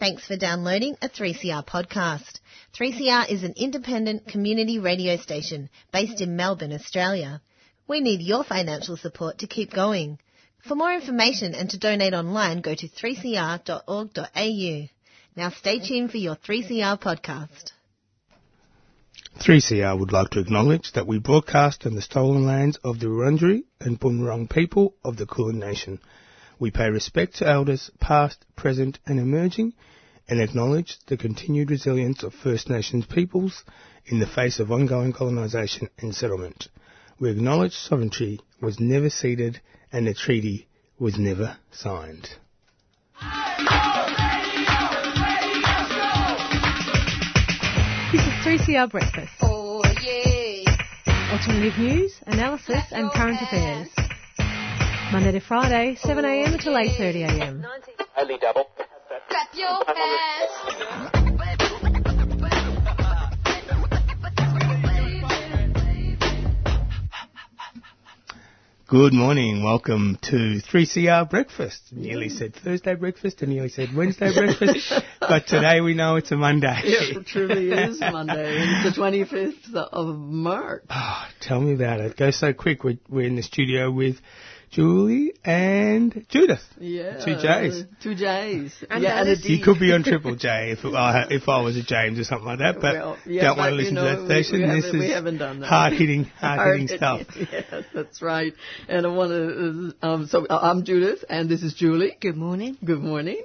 Thanks for downloading a 3CR podcast. 3CR is an independent community radio station based in Melbourne, Australia. We need your financial support to keep going. For more information and to donate online, go to 3cr.org.au. Now stay tuned for your 3CR podcast. 3CR would like to acknowledge that we broadcast on the stolen lands of the Wurundjeri and Bunurong people of the Kulin Nation. We pay respect to elders past, present and emerging and acknowledge the continued resilience of First Nations peoples in the face of ongoing colonisation and settlement. We acknowledge sovereignty was never ceded and the treaty was never signed. This is 3CR Breakfast. Oh yeah. Alternative news, analysis and current affairs. Monday to Friday, 7am until 8.30am. Only double. Clap your hands. Good morning, welcome to 3CR Breakfast. Nearly mm. said Thursday breakfast and nearly said Wednesday breakfast, but today we know it's a Monday. It truly is Monday. It's the 25th of March. Oh, tell me about it. It goes so quick. We're, we're in the studio with Julie and Judith. Yeah. Two J's. Two J's. And yeah, and a Alice. D. You could be on Triple J if I, if I was a James or something like that, but Well, yeah, don't want to listen you to that station. we this is we haven't done that. hard hitting, hard hitting stuff. Yes, that's right. And I want to, um, so uh, I'm Judith, and this is Julie. Good morning. Good morning.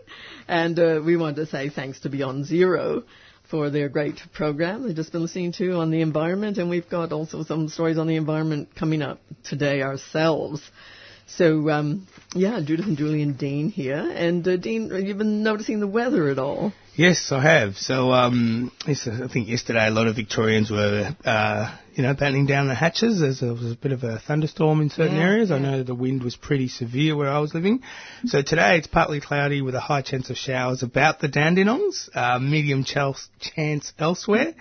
And uh, we want to say thanks to Beyond Zero for their great program they've just been listening to on the environment. And we've got also some stories on the environment coming up today ourselves. So, um, yeah, Judith and Julie and Dean here. And uh, Dean, have you been noticing the weather at all? Yes, I have. So, um, I think yesterday a lot of Victorians were, uh, you know, battening down the hatches as there was a bit of a thunderstorm in certain Yeah, areas. I yeah. know the wind was pretty severe where I was living. So today it's partly cloudy with a high chance of showers about the Dandenongs, uh, medium chance chance elsewhere,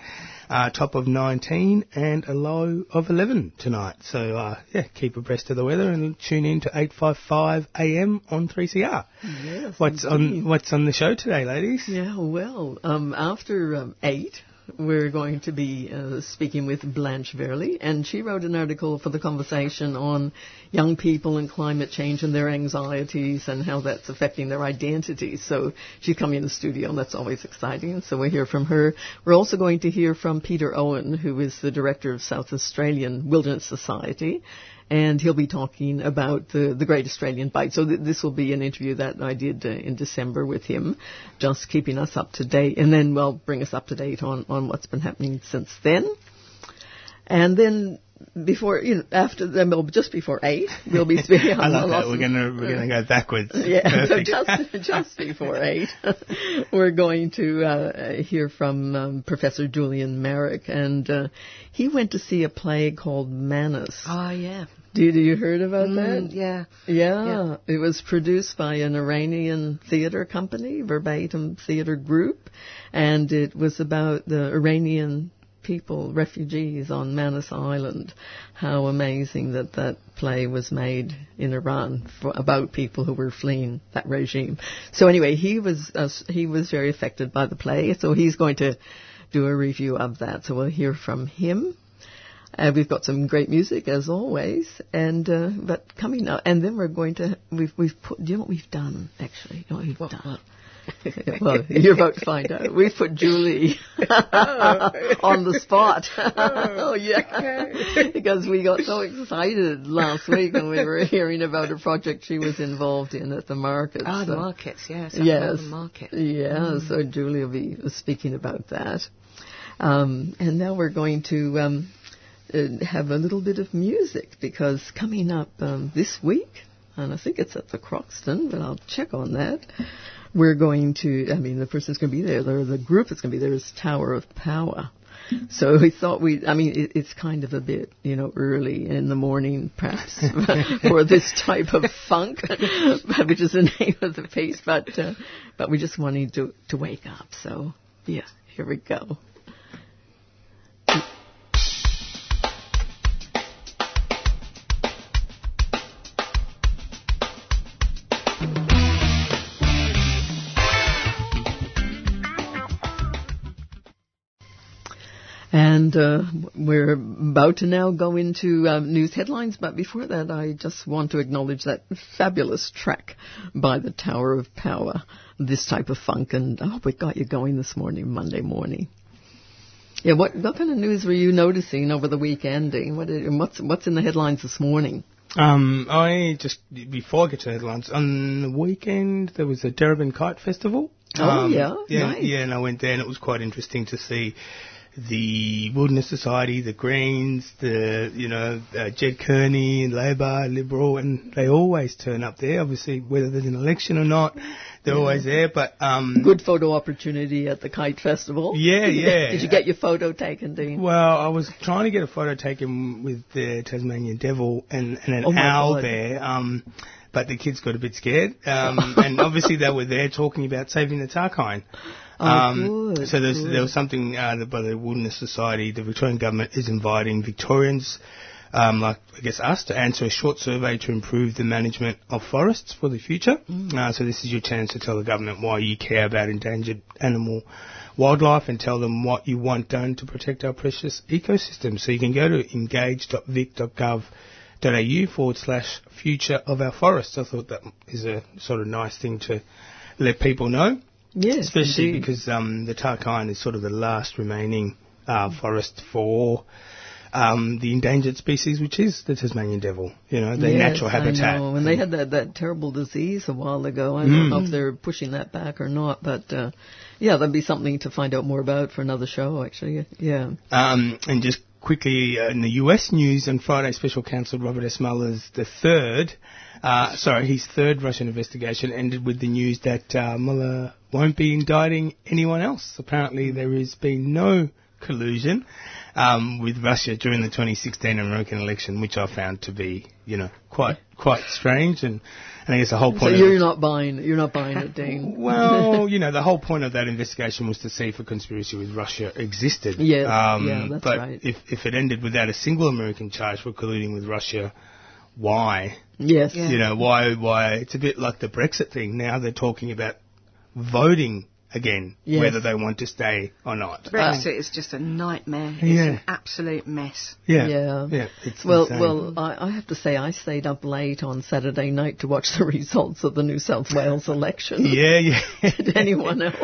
uh, top of 19 and a low of 11 tonight. So, uh, yeah, keep abreast of the weather and tune in to 855 AM on 3CR. Yes. What's on, what's on the show today, ladies? Yeah, well, um, after um, eight, we're going to be uh, speaking with Blanche Verlie, and she wrote an article for the conversation on young people and climate change and their anxieties and how that's affecting their identity. So she's coming in the studio, and that's always exciting. So we'll hear from her. We're also going to hear from Peter Owen, who is the director of South Australian Wilderness Society and he'll be talking about the, the Great Australian Bight. So th- this will be an interview that I did uh, in December with him, just keeping us up to date, and then well bring us up to date on, on what's been happening since then. And then before, you know, after then, well, just before eight, we'll be speaking. I love that. We're gonna we're gonna go backwards. Yeah, so just just before eight, we're going to uh, hear from um, Professor Julian Meyrick, and uh, he went to see a play called Manus. Oh, yeah. Did you heard about Mm, that? yeah. Yeah. Yeah. it was produced by an Iranian theater company, Verbatim Theater Group, and it was about the Iranian people, refugees on Manus Island. How amazing that that play was made in Iran for, about people who were fleeing that regime. So anyway, he was uh, he was very affected by the play, so he's going to do a review of that. So we'll hear from him. Uh, we've got some great music as always, and uh, but coming up, and then we're going to we've we've put. Do you know what we've done actually? You know what we've done. well, you're about to find out. We put Julie on the spot. oh yeah, because we got so excited last week when we were hearing about a project she was involved in at the market. Oh, the So- markets, yes. Yes. The market. Yeah, so Julie will be speaking about that. Um, and now we're going to um, uh, have a little bit of music because coming up um, this week, and I think it's at the Croxton, but I'll check on that. We're going to, I mean, the person's going to be there, the, the group that's going to be there is Tower of Power. So we thought we, I mean, it, it's kind of a bit, you know, early in the morning, perhaps, for this type of funk, which is the name of the piece. But, uh, but we just wanted to to wake up. So, yeah, here we go. And uh, we're about to now go into um, news headlines, but before that, I just want to acknowledge that fabulous track by the Tower of Power. This type of funk, and I hope it got you going this morning, Monday morning. Yeah, what what kind of news were you noticing over the weekend? What and what's what's in the headlines this morning? Um, I just before I get to headlines on the weekend there was a Darebin Kite Festival. Oh, Um, yeah? yeah, Nice. yeah, and I went there and it was quite interesting to see the Wilderness Society, the Greens, the you know uh, Ged Kearney, and Labor, Liberal, and they always turn up there. Obviously, whether there's an election or not, they're always there. But um, Good photo opportunity at the Kite Festival. Yeah, yeah. Did you get your photo taken, Dean? Well, I was trying to get a photo taken with the Tasmanian devil and, and an Oh owl God. there, um, but the kids got a bit scared. Um, and obviously they were there talking about saving the Tarkine. Oh, Um, good, so good. there was something uh, by the Wilderness Society, the Victorian government is inviting Victorians, um, like I guess us, to answer a short survey to improve the management of forests for the future. Mm. Uh, so this is your chance to tell the government why you care about endangered animal wildlife and tell them what you want done to protect our precious ecosystem. So you can go to engage.vic.gov.au forward slash future of our forests. I thought that is a sort of nice thing to let people know yes, especially indeed. because um, the Tarkine is sort of the last remaining uh, forest for um, the endangered species, which is the Tasmanian devil. You know, their Yes, natural habitat. I know. And they had that, that terrible disease a while ago. I don't know if they're pushing that back or not, but uh, yeah, that'd be something to find out more about for another show. Actually, yeah. Um, and just quickly uh, in the US news on Friday, Special Counsel Robert S. Mueller's the third, uh, sorry, his third Russian investigation ended with the news that uh, Mueller won't be indicting anyone else. Apparently, there has been no collusion um, with Russia during the 2016 American election, which I found to be, you know, quite quite strange. And, and I guess the whole point. So point. you're of, not buying you're not buying it, Dean. well, you know, the whole point of that investigation was to see if a conspiracy with Russia existed. Yeah, um, yeah, that's but right. if if it ended without a single American charge for colluding with Russia, why? yes. Yeah. You know, why? Why? It's a bit like the Brexit thing. Now they're talking about voting again, Yes. whether they want to stay or not. Brexit um, is just a nightmare. It's Yeah. an absolute mess. Yeah, Yeah. yeah. It's Well, insane. well, I, I have to say I stayed up late on Saturday night to watch the results of the New South Wales election. yeah, yeah. Did anyone else?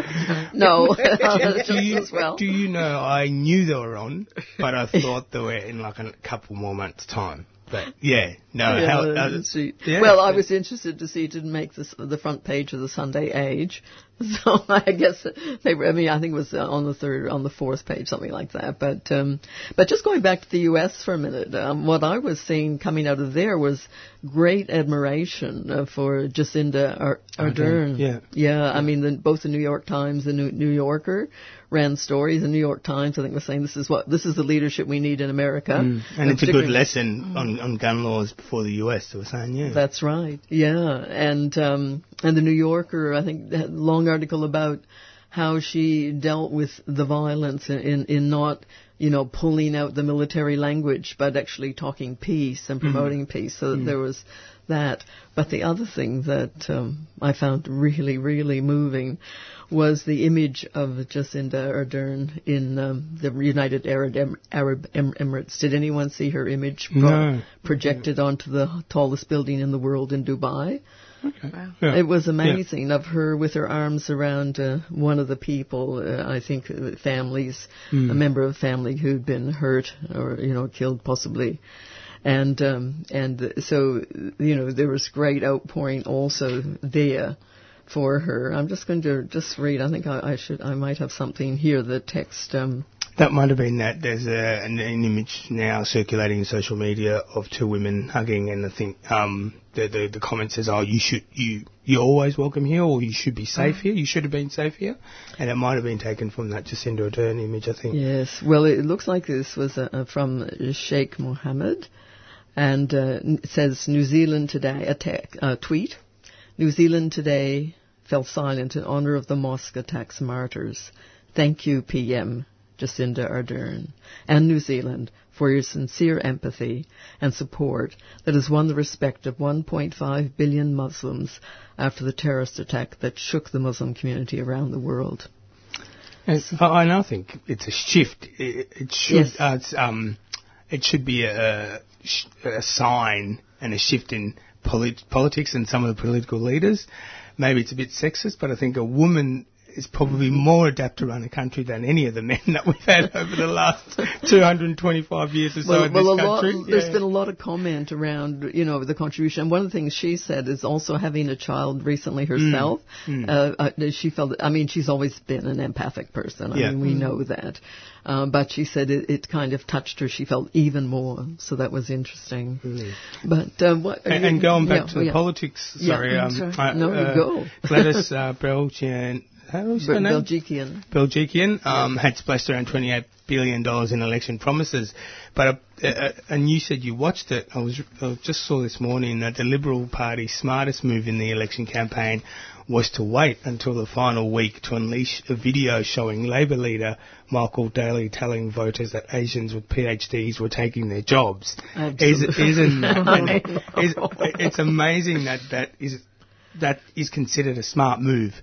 No, do you, well. do you know I knew they were on, but I thought they were in like a couple more months' time. But yeah, no. Yeah, how, uh, yeah. Well, I was interested to see it didn't make this, the front page of the Sunday Age, so I guess they were. I mean, I think it was uh, on the third, on the fourth page, something like that. But um, but just going back to the U.S. for a minute, um, what I was seeing coming out of there was great admiration uh, for Jacinda Ar- Ardern. yeah. yeah. I mean, the, both the New York Times, and New Yorker. Ran stories. The New York Times, I think, was saying this is what this is the leadership we need in America. Mm. and it's a good lesson on, on gun laws before the US. Were saying, yeah. that's right. Yeah, and um, and the New Yorker, I think, had a long article about how she dealt with the violence in in not you know pulling out the military language, but actually talking peace and promoting peace. So that there was that. But the other thing that um, I found really really moving was the image of Jacinda Ardern in um, the United Arab, em- Arab em- Emirates. Did anyone see her image pro- No. projected onto the tallest building in the world in Dubai? Yeah. It was amazing of her with her arms around uh, one of the people, uh, I think uh, families, a member of family who'd been hurt or, you know, killed possibly. And, um, and so, you know, there was great outpouring also there for her. I'm just going to just read. I think I, I should, I might have something here, the text, um, That might have been that. There's a, an, an image now circulating in social media of two women hugging, and I think um, the, the the comment says, "Oh, you should you you're always welcome here, or you should be safe here. You should have been safe here." And it might have been taken from that Jacinda Ardern image, I think. Yes. Well, it looks like this was uh, from Sheikh Mohammed, and uh, it says New Zealand today attack uh, tweet. New Zealand today fell silent in honor of the mosque attacks martyrs. Thank you, PM Jacinda Ardern and New Zealand for your sincere empathy and support that has won the respect of 1.5 billion Muslims after the terrorist attack that shook the Muslim community around the world. Yes, I, and I think it's a shift. It, it should Yes. uh, it's, um, it should be a, a sign and a shift in polit- politics and some of the political leaders. Maybe it's a bit sexist, but I think a woman is probably more adept to run a country than any of the men that we've had over the last 225 years or so well, in well, this a lot, country. There's been a lot of comment around, you know, the contribution. And one of the things she said is also having a child recently Mm. herself. Uh, uh, she felt, I mean, she's always been an empathic person. I Yeah. mean, we know that. Um, but she said it, it kind of touched her. She felt even more. So that was interesting. But um, what? And, and going back yeah, to the politics, sorry, um, sorry. No, you uh, go. Gladys uh, How's her name? Belgikian. Belgikian um, had splashed around $28 billion in election promises. But, uh, uh, and you said you watched it. I was I just saw this morning that the Liberal Party's smartest move in the election campaign was to wait until the final week to unleash a video showing Labor leader Michael Daly telling voters that Asians with PhDs were taking their jobs. Is, Absolutely. isn't is, it's amazing that that is that is considered a smart move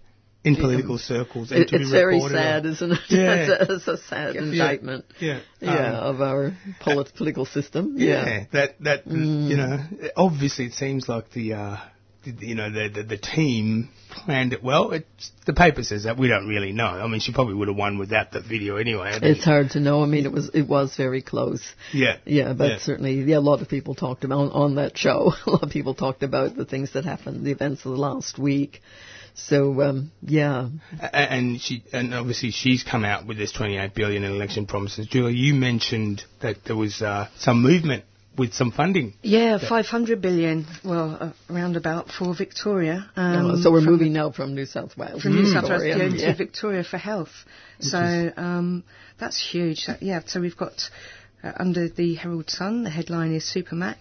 in political circles and It, to be it's very reported on. sad, isn't it? Yeah. it's, a, it's a sad indictment. Yeah. Yeah, Um, of our polit- political system. yeah. Yeah. That that Mm. you know, obviously it seems like the uh, you know the, the the team planned it well. It's, the paper says that we don't really know. I mean, she probably would have won without the video anyway. It's hard to know. I mean, it was it was very close. yeah. Yeah, but Yeah. certainly, yeah, a lot of people talked about on, on that show. A lot of people talked about the things that happened, the events of the last week. So, um, yeah, And she, and obviously she's come out with this 28 billion in election promises. Julia, you mentioned that there was uh, some movement with some funding. Yeah, 500 billion, well, uh, around about for Victoria. Um, so we're from- moving now from New South Wales. from New to South Wales Victoria. yeah, Yeah. to Victoria for health. So um, that's huge. That, yeah, so we've got uh, under the Herald Sun, the headline is Supermac,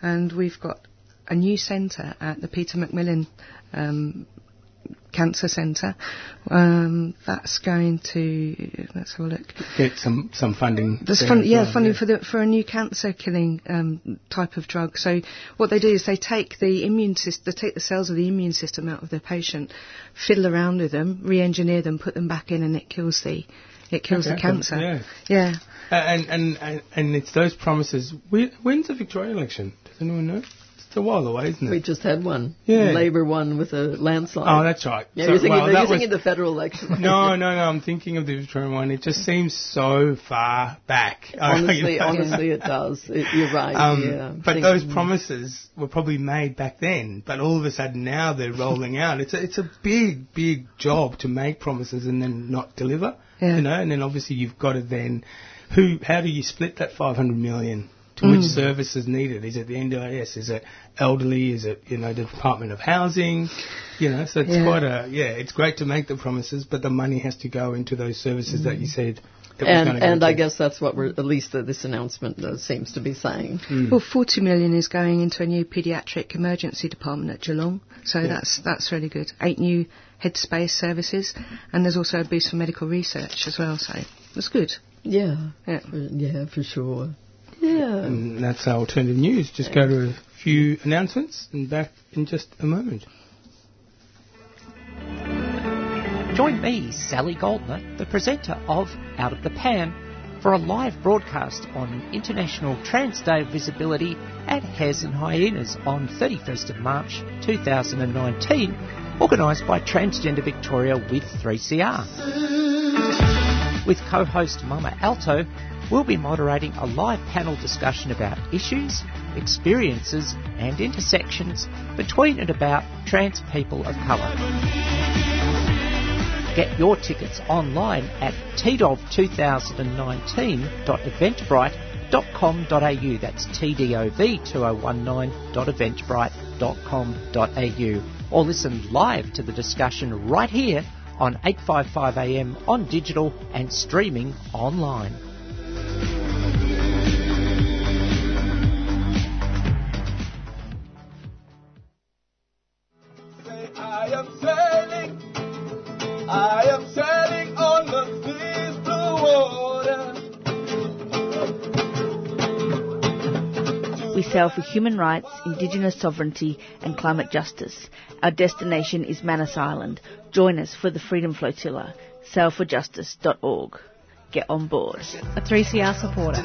and we've got a new centre at the Peter Macmillan um, Cancer Centre. Um, that's going to let's have a look. Get some some funding. There's as yeah, well, funding for the for a new cancer killing um, type of drug. So what they do is they take the immune system, they take the cells of the immune system out of the patient, fiddle around with them, re-engineer them, put them back in, and it kills the it kills Okay, the cancer. yeah. yeah. Uh, and, and and and it's those promises. When's the Victoria election? Does anyone know? It's a while away, isn't it? We just had one. Yeah. Labor won with a landslide. oh, that's right. yeah, So- you're thinking, well, you're that was- thinking the federal election. No, no, no. I'm thinking of the Victorian one. It just seems so far back. honestly, honestly, it does. It, you're right. Um, yeah. But those promises were probably made back then. But all of a sudden now they're rolling out. It's a, it's a big, big job to make promises and then not deliver. Yeah. You know, and then obviously you've got to then, who, how do you split that 500 million? To which is needed? Is it the NDIS? Is it elderly? Is it you know the Department of Housing? You know, so it's Yeah. quite a yeah. It's great to make the promises, but the money has to go into those services that you said. It was and gonna go and I guess that's what we're at least uh, this announcement uh, seems to be saying. Well, 40 million is going into a new paediatric emergency department at Geelong, so that's that's really good. Eight new headspace services, and there's also a boost for medical research as well. So that's good. Yeah, Yeah. For- yeah, for sure. Yeah. And that's our alternative news. Just go to a few announcements and back in just a moment. Join me, Sally Goldner, the presenter of Out of the Pan, for a live broadcast on International Trans Day of Visibility at Hares and Hyenas on 31st of March 2019, organised by Transgender Victoria with 3CR. With co-host Mama Alto, we'll be moderating a live panel discussion about issues, experiences and intersections between and about trans people of colour. Get your tickets online at tdov2019.eventbrite.com.au. That's tdov2019.eventbrite.com.au. Or listen live to the discussion right here on 855am on digital and streaming online. For human rights, indigenous sovereignty and climate justice. Our destination is Manus Island. Join us for the Freedom Flotilla. Sailforjustice.org. Get on board. A 3CR supporter.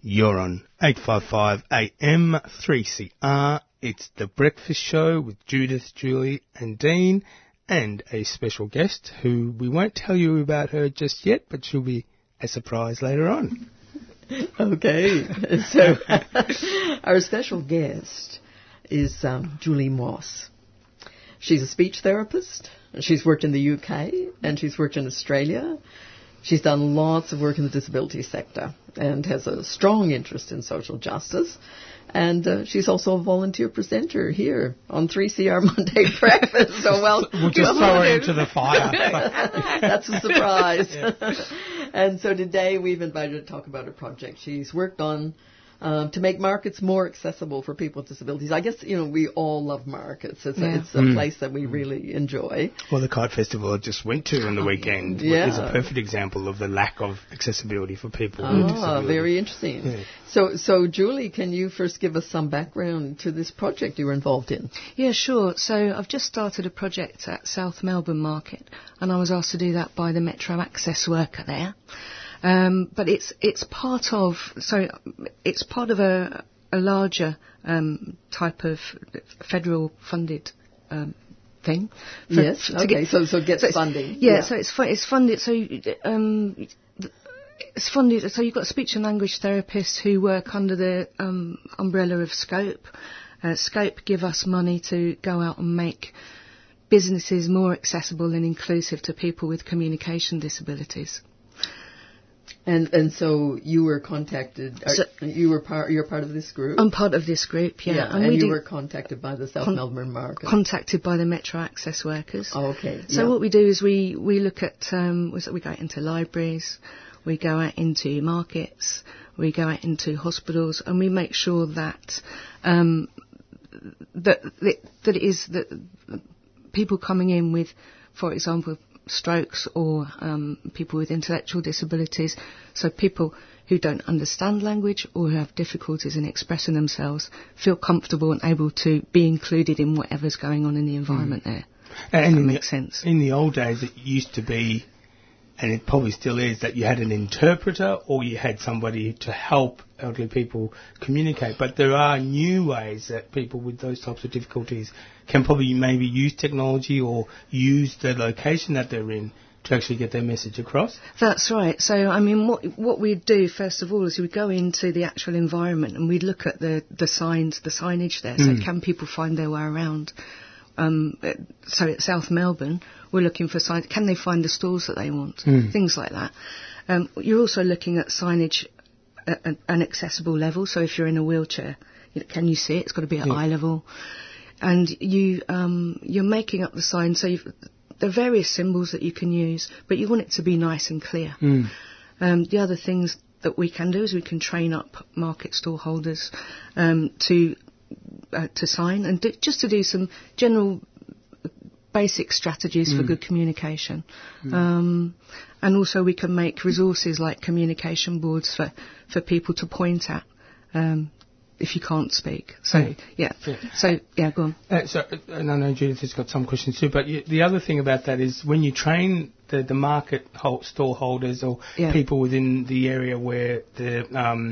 You're on 855 AM 3CR. It's the breakfast show with Judith, Julie and Dean and a special guest who we won't tell you about her just yet, but she'll be a surprise later on. Okay, so our special guest is um, Julie Moss. She's a speech therapist. She's worked in the UK and she's worked in Australia. She's done lots of work in the disability sector and has a strong interest in social justice. And uh, she's also a volunteer presenter here on 3CR Monday Breakfast. So well, We'll just throw her into the fire. That's a surprise. and so today we've invited her to talk about a project she's worked on um, to make markets more accessible for people with disabilities. I guess you know we all love markets. It's, Yeah. a, it's a Mm. place that we really enjoy. Well, the kite festival I just went to on the weekend Yeah. is a perfect example of the lack of accessibility for people with Ah, disabilities. very interesting. Yeah. So, so Julie, can you first give us some background to this project you were involved in? Yeah, sure. So I've just started a project at South Melbourne Market, and I was asked to do that by the Metro Access worker there. Um, but it's it's part of so it's part of a a larger um, type of federal funded um, thing. Yes, okay, get- so- so gets it's- funding, Yeah, yeah. so it's fu- it's funded. So um, it's funded. So you've got speech and language therapists who work under the um, umbrella of Scope. Uh, Scope give us money to go out and make businesses more accessible and inclusive to people with communication disabilities. And and so you were contacted. So- you were part. You're part of this group. I'm part of this group, yeah, and, we you were contacted by the South Con- Melbourne Market. contacted by the Metro Access workers. Oh, okay. So yeah. what we do is we, we look at um, we go out into libraries, we go out into markets, we go out into hospitals, and we make sure that um, that that that it is that people coming in with, for example, strokes or um, people with intellectual disabilities, so people who don't understand language or who have difficulties in expressing themselves feel comfortable and able to be included in whatever's going on in the environment there. And that makes the, sense. In the old days, it used to be, and it probably still is, that you had an interpreter or you had somebody to help elderly people communicate. But there are new ways that people with those types of difficulties can probably maybe use technology or use the location that they're in to actually get their message across. That's right. So, I mean, what what we do first of all is we go into the actual environment and we look at the the signs, the signage there. Mm. So, can people find their way around? Um, so at South Melbourne, we're looking for signs. Can they find the stores that they want? Mm. Things like that. Um, you're also looking at signage at an, an accessible level. So, if you're in a wheelchair, you know, can you see it? It's got to be at Yeah. eye level. And you um, you're making up the sign. So you've, there are various symbols that you can use, but you want it to be nice and clear. Mm. Um, the other things that we can do is we can train up market stall holders um, to uh, to sign and do, just to do some general basic strategies for Mm. good communication. Um, and also we can make resources like communication boards for, for people to point at um, if you can't speak. So Mm. yeah. Yeah. So yeah, go on. Uh, so, and I know Judith has got some questions too, but you, the other thing about that is when you train the, the market hol- stall holders or Yeah. people within the area where the um,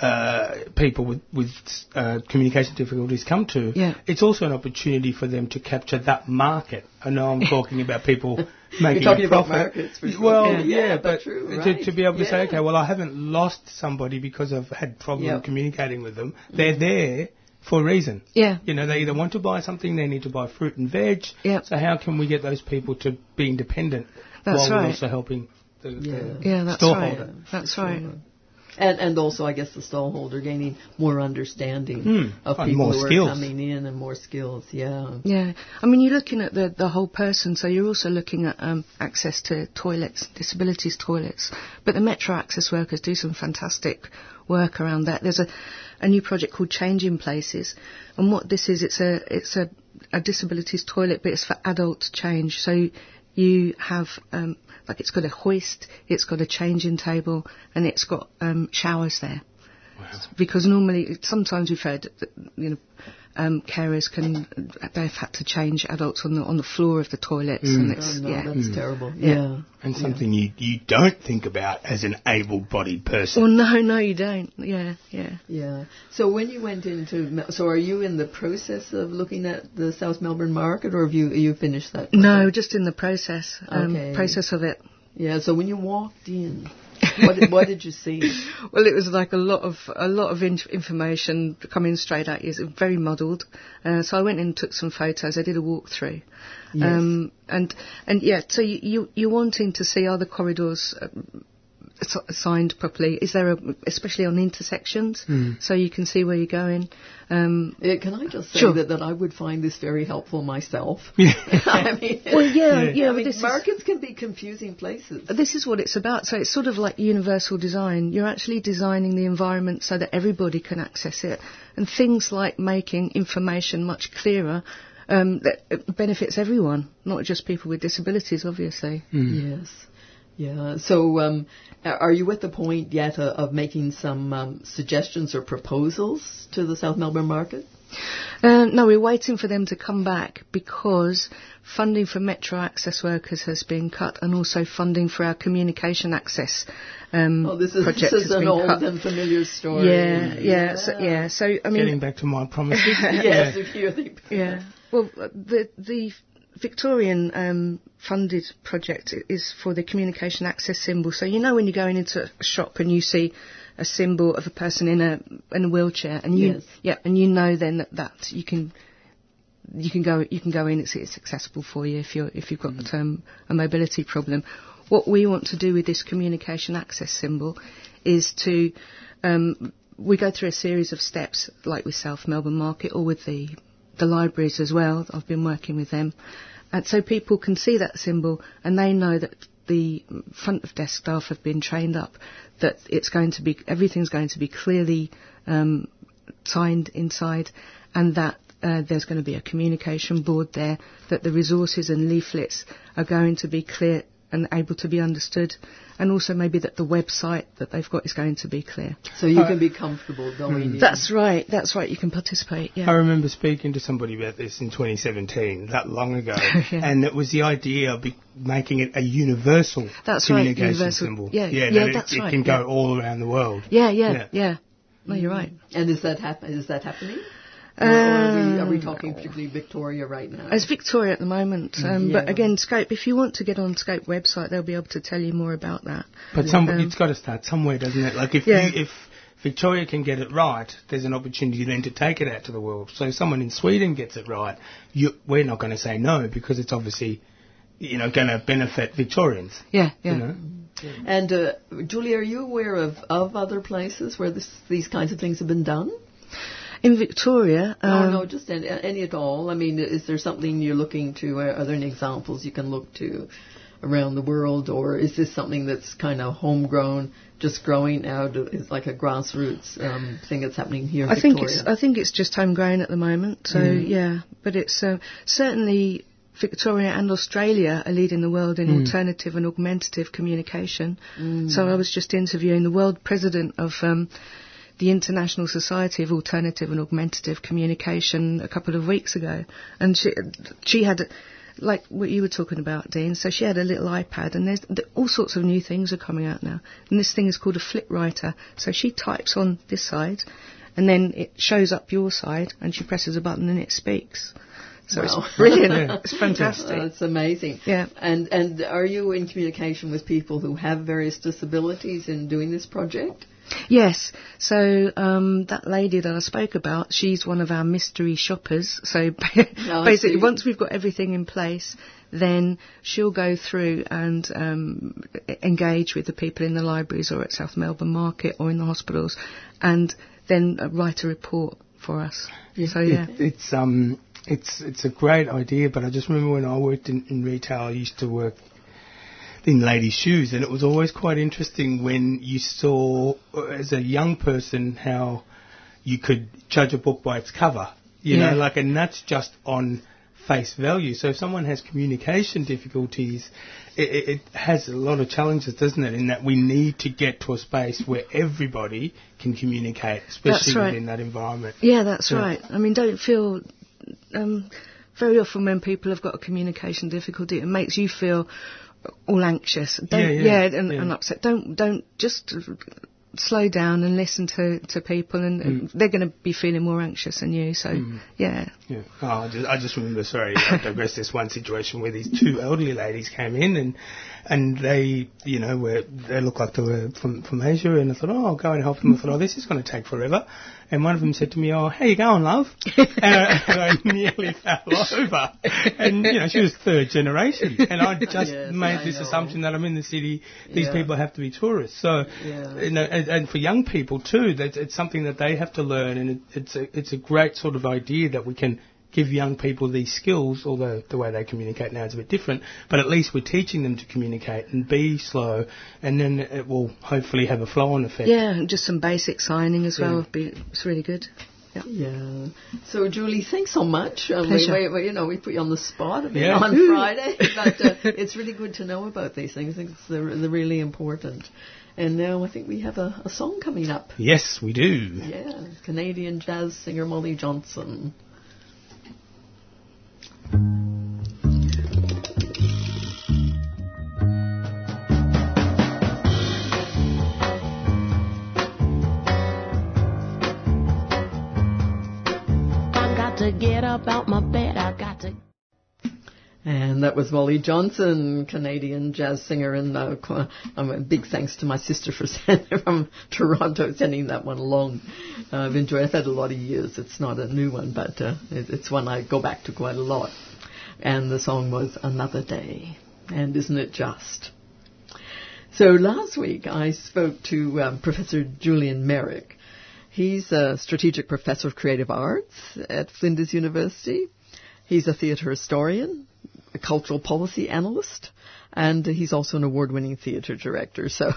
uh, people with, with uh, communication difficulties come to, Yeah. it's also an opportunity for them to capture that market. I know I'm talking about people making talking a about profit. markets for sure. Well, Yeah. yeah, Yeah, but true, to, right. to be able to say, okay, well, I haven't lost somebody because I've had problem Yep. communicating with them. They're there for a reason. Yeah. You know, they either want to buy something, they need to buy fruit and veg. Yep. So how can we get those people to be independent That's while we're also helping the, the Yeah, that's storeholder? right. That's right. And and also, I guess the stallholder gaining more understanding Hmm. of And people more who skills. are coming in and more skills. Yeah. Yeah, I mean, you're looking at the, the whole person, so you're also looking at um, access to toilets, disabilities toilets. But the Metro Access workers do some fantastic work around that. There's a, a new project called Changing Places, and what this is, it's a it's a, a disabilities toilet, but it's for adult change. So you have um, like it's got a hoist, it's got a changing table, and it's got um, showers there. Because normally, sometimes we've heard that you know um, carers can they've had to change adults on the on the floor of the toilets, and it's Oh, no, yeah. that's terrible. Yeah. Yeah. And something you, you don't think about as an able-bodied person. Well, no, no, you don't. Yeah, yeah. Yeah. So when you went into, so are you in the process of looking at the South Melbourne market, or have you you finished that? No, just in the process, um, Okay. process of it. Yeah. So when you walked in, what did, what did you see? Well, it was like a lot of a lot of in- information coming straight at you. It's very muddled. Uh, so I went and took some photos. I did a walkthrough. Um, and and yeah, so you, you you're wanting to see are the corridors um, signed properly? Is there a, especially on intersections, so you can see where you're going? Um, Uh, can I just say Sure. that, that I would find this very helpful myself? I mean, well, yeah, yeah. I mean, this is- markets can be confusing places. this is what it's about. So it's sort of like universal design. You're actually designing the environment so that everybody can access it. And things like making information much clearer um, that benefits everyone, not just people with disabilities, obviously. Yes. Yeah. So, um, a- are you at the point yet uh, of making some um, suggestions or proposals to the South Melbourne market? Uh, no, we're waiting for them to come back because funding for Metro access workers has been cut and also funding for our communication access um, Oh, this is, project this is has an been old cut. and familiar story. Yeah, yeah, so, yeah. So I mean, Getting back to my promises. Yes, if you're the Yeah. Well, uh, the the Victorian um, funded project is for the communication access symbol. So you know when you're going into a shop and you see a symbol of a person in a in a wheelchair, and you Yes. yeah, and you know then that, that you can you can go you can go in. It's, it's accessible for you if you're if you've got um, a mobility problem. What we want to do with this communication access symbol is to um, we go through a series of steps, like with South Melbourne Market or with the the libraries as well. I've been working with them, and so people can see that symbol and they know that the front of desk staff have been trained up that it's going to be everything's going to be clearly um, signed inside, and that uh, there's going to be a communication board there, that the resources and leaflets are going to be clear and able to be understood, and also maybe that the website that they've got is going to be clear. So you can uh, be comfortable going in. That's right, that's right, you can participate, yeah. I remember speaking to somebody about this in 2017, that long ago, Yeah. and it was the idea of be- making it a universal That's right, communication universal- symbol. yeah, yeah, yeah, that it- that's it, right, can yeah. go all around the world. Yeah, yeah, Yeah. yeah. No, you're right. And is that hap- is that happening? Or are, we, are we Um, talking particularly Victoria right now? As Victoria at the moment, um, but again, Scope. If you want to get on Scope website, they'll be able to tell you more about that. But some, Um, it's got to start somewhere, doesn't it? Like if Yeah. you, if Victoria can get it right, there's an opportunity then to take it out to the world. So if someone in Sweden gets it right, you, we're not going to say no because it's obviously, you know, going to benefit Victorians. Yeah, yeah. You know? And uh, Julie, are you aware of, of other places where this, these kinds of things have been done? In Victoria, no, um, no, just any, any at all. I mean, is there something you're looking to? Are there any examples you can look to around the world, or is this something that's kind of homegrown, just growing out? It's like a grassroots um, thing that's happening here. in I think it's I think it's just homegrown at the moment. So yeah, but it's uh, certainly Victoria and Australia are leading the world in alternative and augmentative communication. So I was just interviewing the world president of. Um, the International Society of Alternative and Augmentative Communication a couple of weeks ago, and she she had like what you were talking about, Dean. So she had a little iPad, and there's th- all sorts of new things are coming out now. And this thing is called a flip writer. So she types on this side, and then it shows up your side, and she presses a button and it speaks. So Wow. it's brilliant. it's fantastic. Oh, it's amazing. Yeah. And and are you in communication with people who have various disabilities in doing this project? Yes. So um, that lady that I spoke about, she's one of our mystery shoppers. So I basically, once we've got everything in place, then she'll go through and um, engage with the people in the libraries or at South Melbourne Market or in the hospitals, and then uh, write a report for us. So yeah. It, it's um, it's it's a great idea. But I just remember when I worked in, in retail, I used to work in ladies' shoes, and it was always quite interesting when you saw, as a young person, how you could judge a book by its cover. You Yeah. know, like, and that's just on face value. So if someone has communication difficulties, it, it, it has a lot of challenges, doesn't it? In that we need to get to a space where everybody can communicate, especially right. within that environment. Yeah, that's Yeah. right. I mean, don't feel. Um, very often when people have got a communication difficulty, it makes you feel all anxious. Don't, Yeah, yeah, and, yeah. and upset. Don't don't just slow down and listen to, to people, and, Mm. they're going to be feeling more anxious than you. So yeah, Yeah. Oh, I just, I just remember, sorry, I digress, this one situation where these two elderly ladies came in and and they, you know, were, they looked like they were from, from Asia and I thought, oh, I'll go and help them. I thought, oh, this is going to take forever. And one of them said to me, oh, how you going, love? and, I, and I nearly fell over. And, you know, she was third generation. And I just Yes, made I this know. assumption that I'm in the city, these Yeah. people have to be tourists. So, Yeah. you know, and, and for young people too, that it's something that they have to learn, and it, it's a it's a great sort of idea that we can give young people these skills. Although the way they communicate now is a bit different, but at least we're teaching them to communicate and be slow, and then it will hopefully have a flow-on effect. yeah, and just some basic signing as well. Yeah. would Be, it's really good. Yeah. So, Julie, thanks so much. Um, we, Pleasure. we, we- you know, we put you on the spot a bit Yeah. on Friday, but uh, it's really good to know about these things. I think it's, they're, they're really important. And now I think we have a, a song coming up. Yes, we do. Yeah, Canadian jazz singer Molly Johnson. I got to get up out my And that was Molly Johnson, Canadian jazz singer, and uh, um, a big thanks to my sister for from Toronto sending that one along. Uh, I've enjoyed. I've had a lot of years. It's not a new one, but uh, it, it's one I go back to quite a lot. And the song was Another Day, and isn't it just? So last week I spoke to um, Professor Julian Meyrick. He's a strategic professor of creative arts at Flinders University. He's a theatre historian, a cultural policy analyst, and he's also an award-winning theatre director. So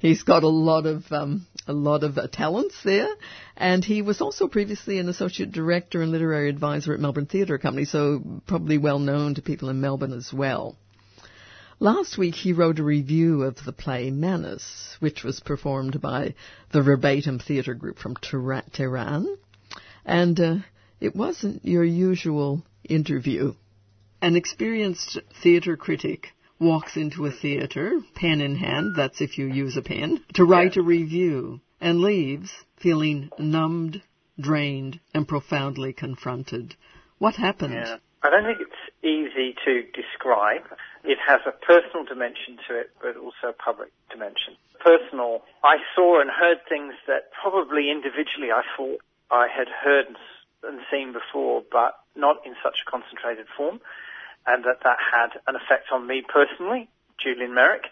he's got a lot of um, a lot of uh, talents there. And he was also previously an associate director and literary advisor at Melbourne Theatre Company, so probably well known to people in Melbourne as well. Last week he wrote a review of the play Manus, which was performed by the Verbatim Theatre Group from Tehran. And uh, it wasn't your usual interview. An experienced theatre critic walks into a theatre, pen in hand, that's if you use a pen, to write a review, and leaves feeling numbed, drained, and profoundly confronted. What happened? Yeah. I don't think it's easy to describe. It has a personal dimension to it, but also a public dimension. Personal, I saw and heard things that probably individually I thought I had heard and and seen before, but not in such a concentrated form, and that that had an effect on me personally, Julian Meyrick,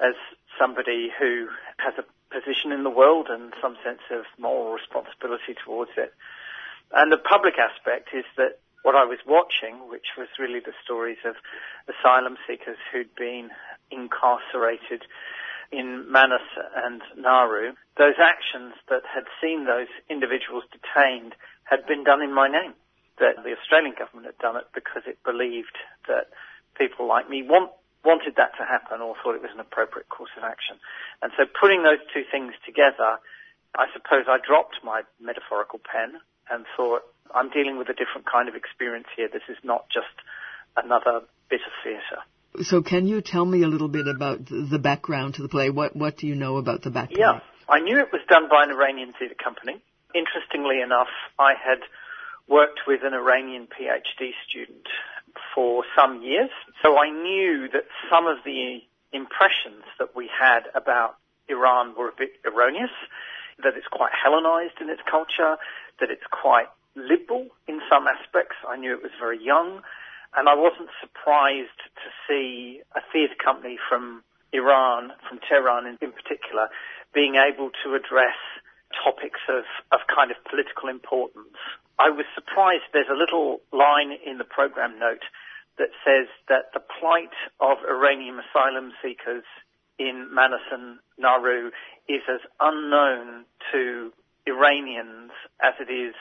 as somebody who has a position in the world and some sense of moral responsibility towards it. And the public aspect is that what I was watching, which was really the stories of asylum seekers who'd been incarcerated in Manus and Nauru, those actions that had seen those individuals detained had been done in my name. That the Australian government had done it because it believed that people like me want, wanted that to happen or thought it was an appropriate course of action. And so putting those two things together, I suppose I dropped my metaphorical pen and thought, I'm dealing with a different kind of experience here. This is not just another bit of theatre. So can you tell me a little bit about the background to the play? What what do you know about the background? Yeah, I knew it was done by an Iranian theatre company. Interestingly enough, I had worked with an Iranian PhD student for some years, so I knew that some of the impressions that we had about Iran were a bit erroneous, that it's quite Hellenized in its culture, that it's quite liberal in some aspects. I knew it was very young, and I wasn't surprised to see a theatre company from Iran, from Tehran in, in particular, being able to address topics of, of kind of political importance. I was surprised there's a little line in the program note that says that the plight of Iranian asylum seekers in Manus and Nauru is as unknown to Iranians as it is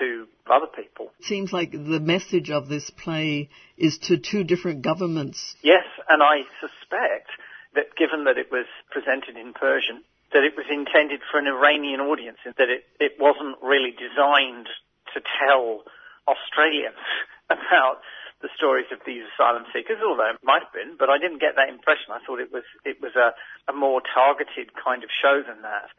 to other people. It seems like the message of this play is to two different governments. Yes, and I suspect that given that it was presented in Persian, that it was intended for an Iranian audience, and that it, it wasn't really designed to tell Australians about the stories of these asylum seekers, although it might have been, but I didn't get that impression. I thought it was it was a, a more targeted kind of show than that,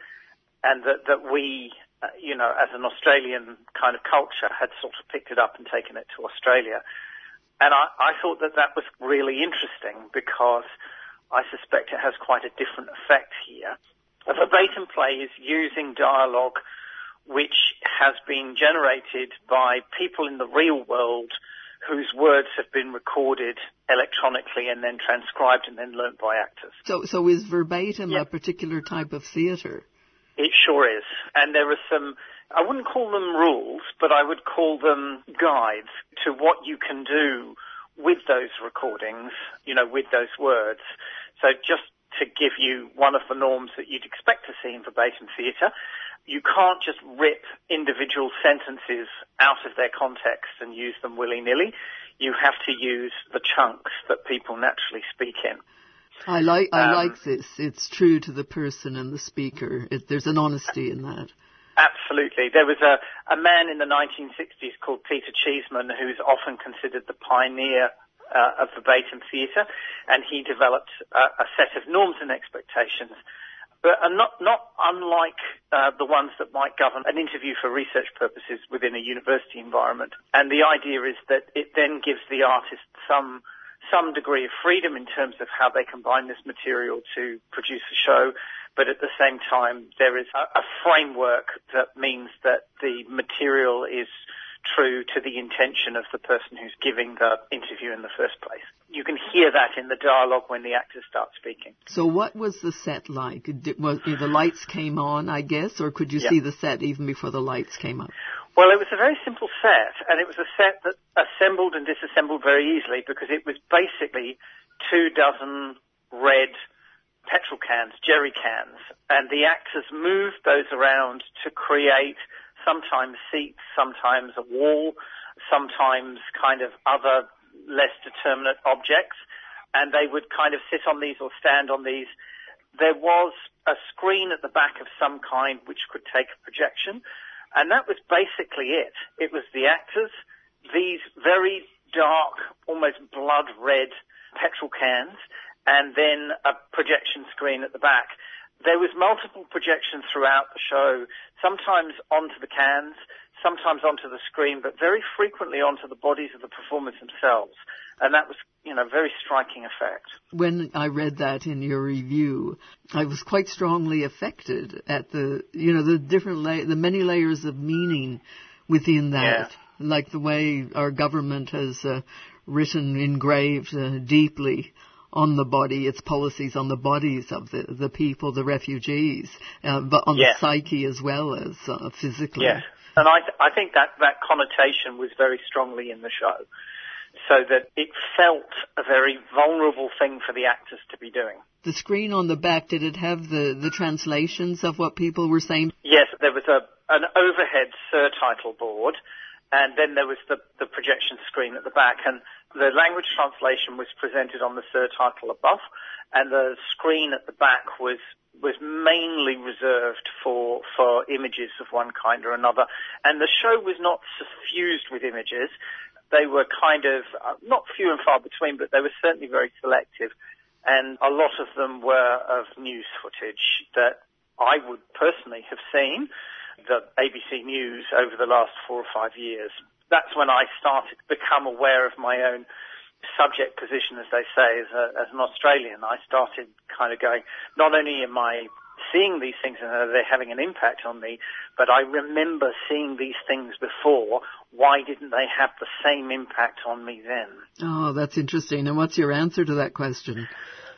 and that that we, uh, you know, as an Australian kind of culture, had sort of picked it up and taken it to Australia, and I, I thought that that was really interesting because I suspect it has quite a different effect here. A verbatim play is using dialogue which has been generated by people in the real world whose words have been recorded electronically and then transcribed and then learnt by actors. So, so is verbatim a particular type of theatre? It sure is. And there are some, I wouldn't call them rules, but I would call them guides to what you can do with those recordings, you know, with those words. So just to give you one of the norms that you'd expect to see in verbatim theatre, you can't just rip individual sentences out of their context and use them willy-nilly. You have to use the chunks that people naturally speak in. I like I Um, like this. It's true to the person and the speaker. It, there's an honesty in that. Absolutely. There was a, a man in the 1960s called Peter Cheeseman who's often considered the pioneer uh, of verbatim theatre, and he developed a, a set of norms and expectations but are not not unlike uh, the ones that might govern an interview for research purposes within a university environment. And the idea is that it then gives the artist some some degree of freedom in terms of how they combine this material to produce a show, but at the same time there is a, a framework that means that the material is true to the intention of the person who's giving the interview in the first place. You can hear that in the dialogue when the actors start speaking. So, what was the set like? Did, was the lights came on, I guess, or could you Yeah. see the set even before the lights came up? Well, it was a very simple set, and it was a set that assembled and disassembled very easily because it was basically two dozen red petrol cans, jerry cans, and the actors moved those around to create sometimes seats, sometimes a wall, sometimes kind of other less determinate objects, and they would kind of sit on these or stand on these. There was a screen at the back of some kind which could take a projection, and that was basically it. It was the actors, these very dark, almost blood red petrol cans, and then a projection screen at the back. There was multiple projections throughout the show, sometimes onto the cans, sometimes onto the screen, but very frequently onto the bodies of the performers themselves. And that was, you know, a very striking effect. When I read that in your review, I was quite strongly affected at the, you know, the different, la- the many layers of meaning within that. Like the way our government has uh, written, engraved uh, deeply on the body, its policies on the bodies of the, the people, the refugees, uh, but on Yes. the psyche as well as uh, physically. Yes. And I, th- I think that, that connotation was very strongly in the show. So that it felt a very vulnerable thing for the actors to be doing. The screen on the back, did it have the, the translations of what people were saying? Yes, there was a, an overhead surtitle board, and then there was the, the projection screen at the back, and the language translation was presented on the surtitle above, and the screen at the back was was mainly reserved for for images of one kind or another, and the show was not suffused with images. They were kind of uh, not few and far between, but they were certainly very selective, and a lot of them were of news footage that I would personally have seen the ABC News over the last four or five years. That's when I started to become aware of my own subject position, as they say, as, a, as an Australian. I started kind of going, not only am I seeing these things and they're having an impact on me, but I remember seeing these things before. Why didn't they have the same impact on me then? Oh, that's interesting. And what's your answer to that question?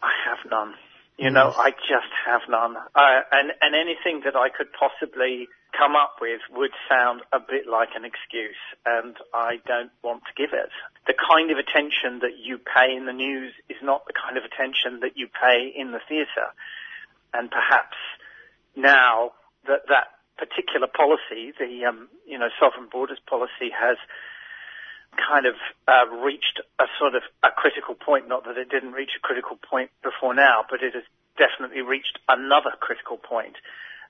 I have none. You know, I just have none. Uh, and, and anything that I could possibly come up with would sound a bit like an excuse, and I don't want to give it. The kind of attention that you pay in the news is not the kind of attention that you pay in the theatre. And perhaps now that that particular policy, the um, you know sovereign borders policy, has kind of uh, reached a sort of a critical point. Not that it didn't reach a critical point before now, but it has definitely reached another critical point.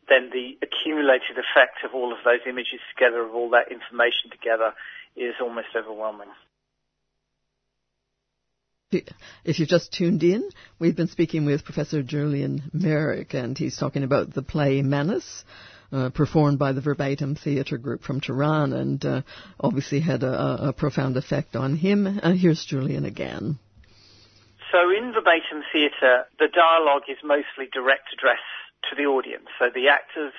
Then the accumulated effect of all of those images together, of all that information together, is almost overwhelming. If you've just tuned in, we've been speaking with Professor Julian Meyrick, and he's talking about the play Manus, uh, performed by the Verbatim Theatre Group from Tehran, and uh, obviously had a, a, profound effect on him. Uh, here's Julian again. So in Verbatim Theatre, the dialogue is mostly direct address to the audience. So the actors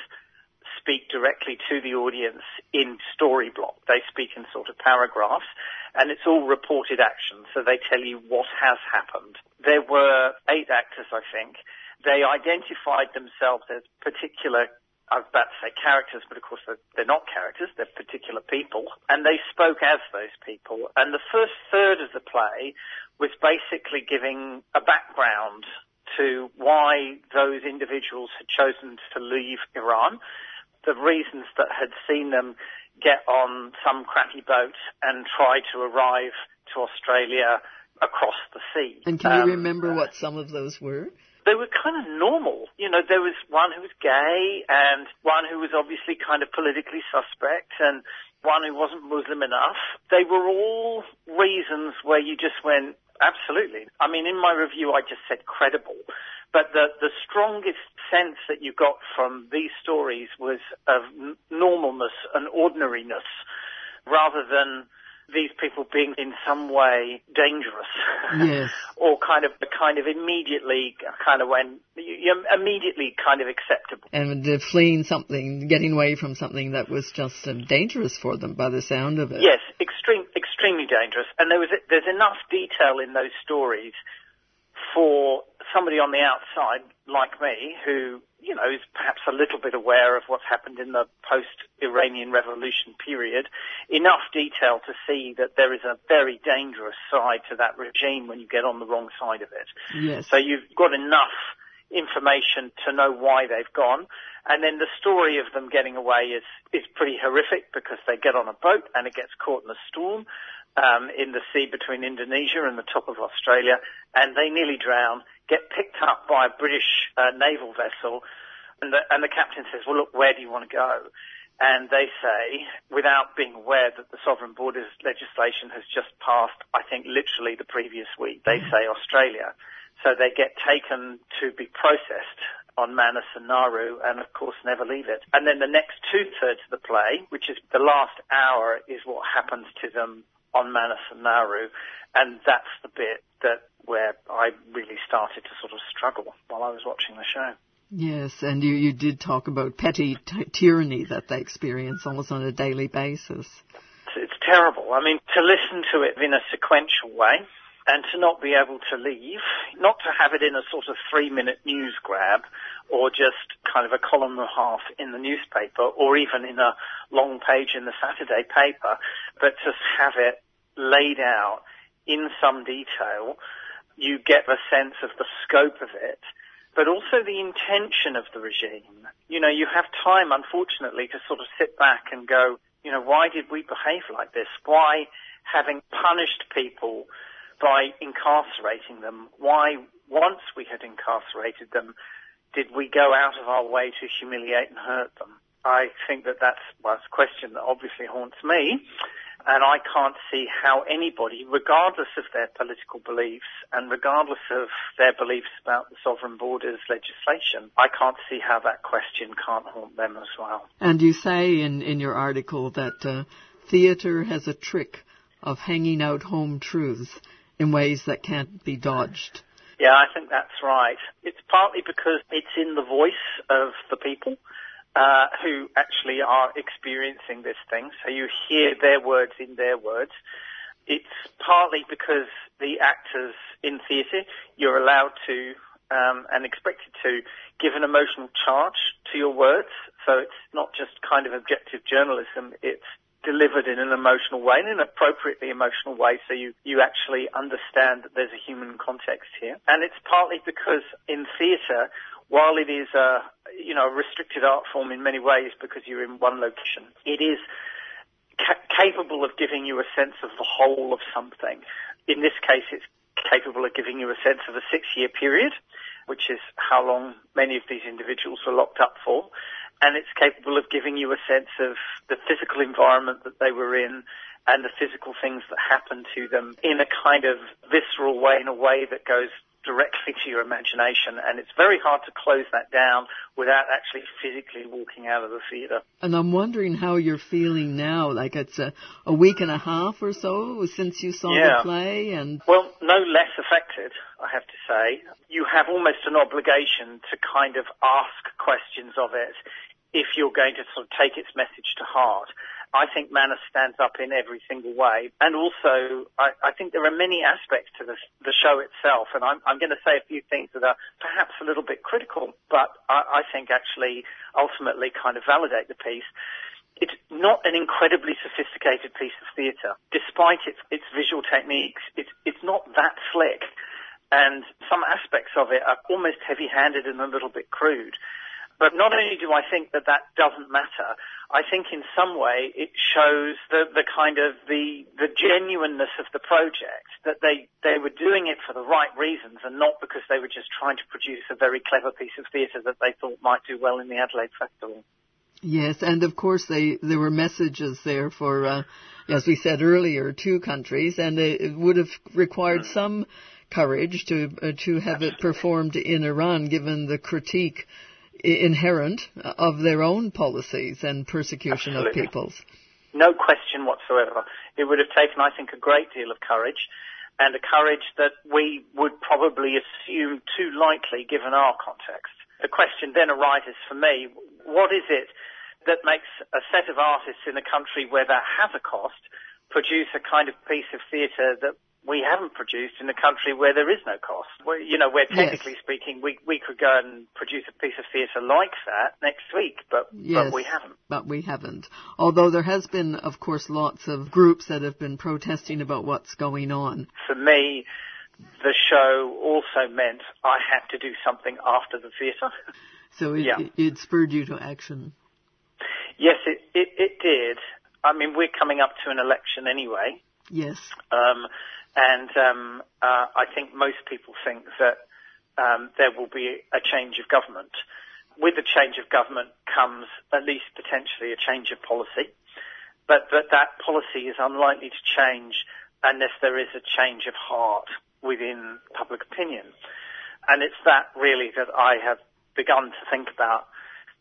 speak directly to the audience in story block. They speak in sort of paragraphs and it's all reported action, so they tell you what has happened. There were eight actors, I think. They identified themselves as particular, I was about to say characters, but of course they're, they're not characters, they're particular people, and they spoke as those people. And the first third of the play was basically giving a background to why those individuals had chosen to leave Iran, the reasons that had seen them get on some crappy boat and try to arrive to Australia across the sea. And can um, you remember what some of those were? They were kind of normal. You know, there was one who was gay and one who was obviously kind of politically suspect and one who wasn't Muslim enough. They were all reasons where you just went, absolutely. I mean, in my review, I just said credible. But the, the strongest sense that you got from these stories was of normalness and ordinariness rather than these people being in some way dangerous. Yes. or kind of kind of immediately kind of when you immediately kind of acceptable. And uh, fleeing something, getting away from something that was just uh, dangerous for them by the sound of it. Yes, extreme, extremely dangerous. And there was there's enough detail in those stories for somebody on the outside like me who, you know, is perhaps a little bit aware of what's happened in the post-Iranian revolution period, enough detail to see that there is a very dangerous side to that regime when you get on the wrong side of it. Yes. So you've got enough information to know why they've gone. And then the story of them getting away is, is pretty horrific because they get on a boat and it gets caught in a storm um, in the sea between Indonesia and the top of Australia, and they nearly drown, get picked up by a British uh, naval vessel, and the, and the captain says, well, look, where do you want to go? And they say, without being aware that the sovereign borders legislation has just passed, I think literally the previous week, they say Australia. So they get taken to be processed on Manus and Nauru and of course never leave it. And then the next two thirds of the play, which is the last hour, is what happens to them on Manus and Nauru, and that's the bit that where I really started to sort of struggle while I was watching the show. Yes, and you, you did talk about petty t- tyranny that they experience almost on a daily basis. It's, it's terrible. I mean, to listen to it in a sequential way and to not be able to leave, not to have it in a sort of three minute news grab or just kind of a column and a half in the newspaper or even in a long page in the Saturday paper, but to have it laid out in some detail, you get a sense of the scope of it, but also the intention of the regime. You know, you have time, unfortunately, to sort of sit back and go, you know, why did we behave like this? Why, having punished people by incarcerating them, why, once we had incarcerated them, did we go out of our way to humiliate and hurt them? I think that that's, well, a question that obviously haunts me and I can't see how anybody, regardless of their political beliefs and regardless of their beliefs about the sovereign borders legislation, I can't see how that question can't haunt them as well. And you say in, in your article that uh, theatre has a trick of hanging out home truths in ways that can't be dodged. Yeah, I think that's right. It's partly because it's in the voice of the people uh, who actually are experiencing this thing. So you hear their words in their words. It's partly because the actors in theatre, you're allowed to um, and expected to give an emotional charge to your words. So it's not just kind of objective journalism. It's delivered in an emotional way, in an appropriately emotional way, so you, you actually understand that there's a human context here. And it's partly because in theatre, while it is a, you know, restricted art form in many ways because you're in one location. It is ca- capable of giving you a sense of the whole of something. In this case, it's capable of giving you a sense of a six-year period, which is how long many of these individuals were locked up for. And it's capable of giving you a sense of the physical environment that they were in and the physical things that happened to them in a kind of visceral way, in a way that goes directly to your imagination, and it's very hard to close that down without actually physically walking out of the theatre. And I'm wondering how you're feeling now. Like it's a, a week and a half or so since you saw Yeah. the play, and Well, no less affected, I have to say. You have almost an obligation to kind of ask questions of it if you're going to sort of take its message to heart. I think Manus stands up in every single way. And also, I, I think there are many aspects to the, the show itself, and I'm, I'm going to say a few things that are perhaps a little bit critical, but I, I think actually ultimately kind of validate the piece. It's not an incredibly sophisticated piece of theatre. Despite its, its visual techniques, it's, it's not that slick. And some aspects of it are almost heavy-handed and a little bit crude. But not only do I think that that doesn't matter, I think in some way it shows the, the kind of the, the genuineness of the project, that they, they were doing it for the right reasons and not because they were just trying to produce a very clever piece of theatre that they thought might do well in the Adelaide Festival. yes, and of course they there were messages there for, uh, as we said earlier, two countries, and it it would have required some courage to uh, to have it performed in Iran, given the critique inherent of their own policies and persecution of peoples. No question whatsoever. It would have taken, I think, a great deal of courage and a courage that we would probably assume too lightly given our context. The question then arises for me, what is it that makes a set of artists in a country where that has a cost produce a kind of piece of theatre that we haven't produced in a country where there is no cost? Where, you know, where Yes. technically speaking we, we could go and produce a piece of theatre like that next week, but, Yes, but we haven't. But we haven't. Although there has been, of course, lots of groups that have been protesting about what's going on. for me, the show also meant I had to do something after the theatre. So it, Yeah. it, it spurred you to action. yes, it, it, it did. I mean, we're coming up to an election anyway, Yes. um, and um, uh, I think most people think that um, there will be a change of government. With the change of government comes at least potentially a change of policy, but but that policy is unlikely to change unless there is a change of heart within public opinion. And it's that really that I have begun to think about,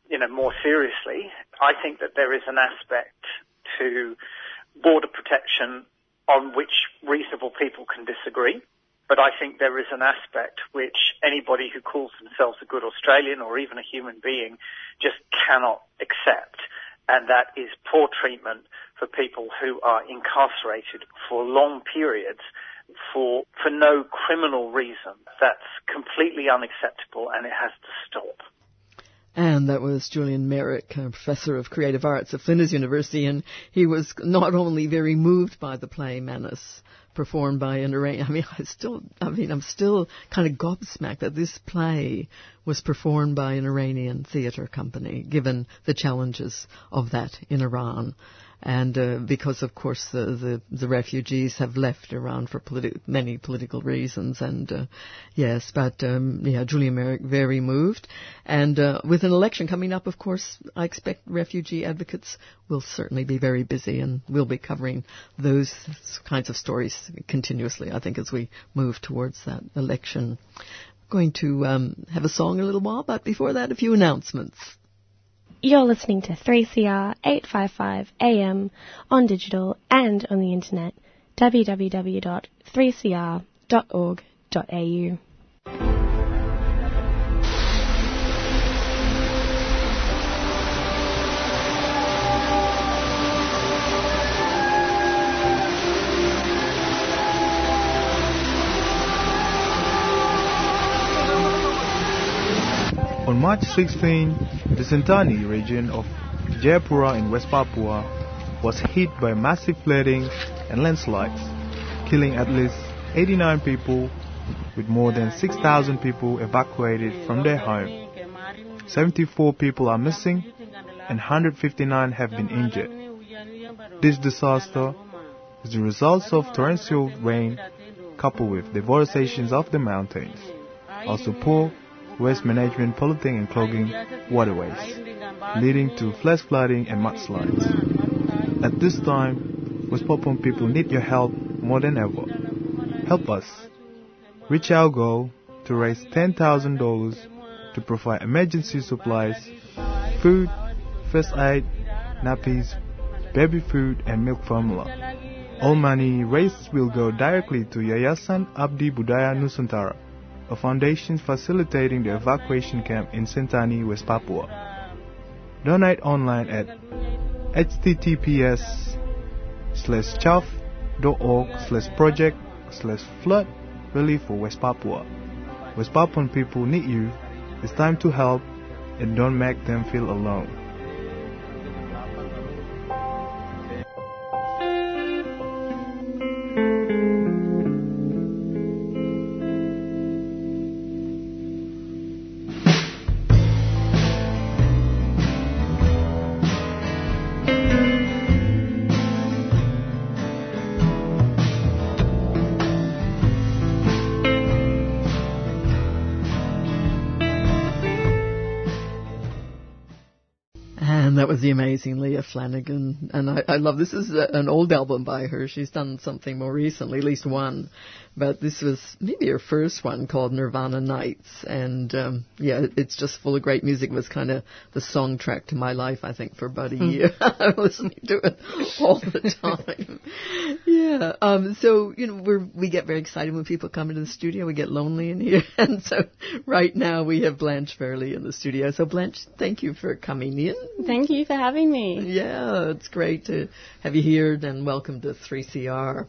you know, more seriously. I think that there is an aspect to border protection on which reasonable people can disagree. But I think there is an aspect which anybody who calls themselves a good Australian or even a human being just cannot accept. And that is poor treatment for people who are incarcerated for long periods for, for no criminal reason. That's completely unacceptable and it has to stop. And that was Julian Meyrick, professor of creative arts at Flinders University, and he was not only very moved by the play Manus, performed by an Iranian. I mean, I still, I mean, I'm still kind of gobsmacked that this play was performed by an Iranian theatre company, given the challenges of that in Iran. And uh, because, of course, the, the, the refugees have left Iran for politi- many political reasons, and uh, yes, but um, yeah, Julian Meyrick very moved. And uh, with an election coming up, of course, I expect refugee advocates will certainly be very busy, and we'll be covering those kinds of stories continuously. I think as we move towards that election. Going to um, have a song a little while, but before that, a few announcements. You're listening to 3CR 855 AM on digital and on the internet www.3cr.org.au. On March 16, the Sentani region of Jayapura in West Papua was hit by massive flooding and landslides, killing at least 89 people with more than 6,000 people evacuated from their home. 74 people are missing and 159 have been injured. This disaster is the result of torrential rain coupled with deforestation of the mountains, also poor waste management polluting and clogging waterways, leading to flash flooding and mudslides. At this time, West Papuan people need your help more than ever. Help us reach our goal to raise $10,000 to provide emergency supplies, food, first aid, nappies, baby food, and milk formula. All money raised will go directly to Yayasan Abdi Budaya Nusantara, a foundation facilitating the evacuation camp in Sentani, West Papua. Donate online at https slash slash project slash flood relief for West Papua. West Papuan people need you. It's time to help and don't make them feel alone. Flanagan. And I, I love this is a, an old album by her. She's done something more recently, at least one. But this was maybe her first one called Nirvana Nights. And um, yeah, it's just full of great music. It was kind of the song track to my life, I think, for about a Hmm. year. I'm listening to it all the time. yeah. Um, so, you know, we're, we get very excited when people come into the studio. We get lonely in here. And so right now we have Blanche Verlie in the studio. So Blanche, thank you for coming in. Thank you for having me. Yeah, it's great to have you here and welcome to 3CR.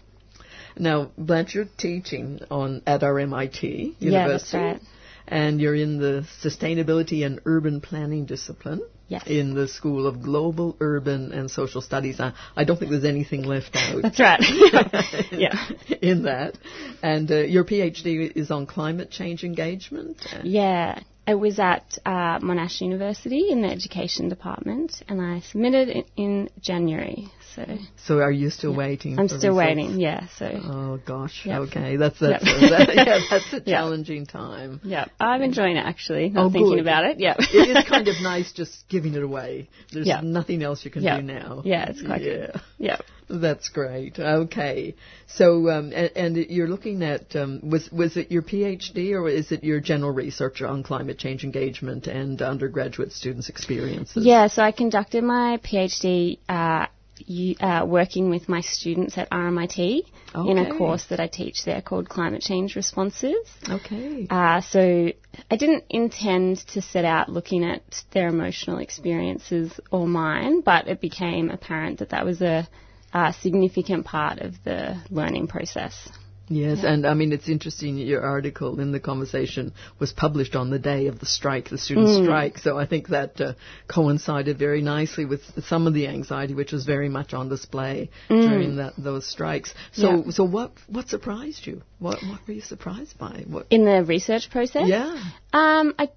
Now, Blanche, you're teaching on at RMIT Yeah, that's University. right. And you're in the sustainability and urban planning discipline. Yes. In the School of Global, Urban and Social Studies. I, I don't think there's anything left out. That's right. yeah. In that. And uh, your PhD is on climate change engagement. Yeah. It was at uh, Monash University in the education department, and I submitted it in January. So So are you still waiting? I'm still results? waiting. Yeah. So. Oh gosh. Yep. Okay. That's that's Yep. that, yeah, that's a Yep. challenging time. Yeah, I'm enjoying it actually. Not Oh, thinking good. about it. Yeah. it is kind of nice just giving it away. There's Yeah. nothing else you can Yeah. do now. Yeah, it's quite yeah. good. Yeah. That's great. Okay. So, um, and, and you're looking at, um, was, was it your PhD or is it your general research on climate change engagement and undergraduate students' experiences? Yeah, so I conducted my PhD uh, you, uh, working with my students at RMIT in a course that I teach there called Climate Change Responses. Okay. Uh, so I didn't intend to set out looking at their emotional experiences or mine, but it became apparent that that was a, a significant part of the learning process. Yes, Yeah. and I mean, it's interesting. Your article in the conversation was published on the day of the strike, the student Mm. strike. So I think that uh, coincided very nicely with some of the anxiety, which was very much on display Mm. during that, those strikes. So, Yeah. so what what surprised you? What what were you surprised by? What? In the research process? Yeah. Um, I,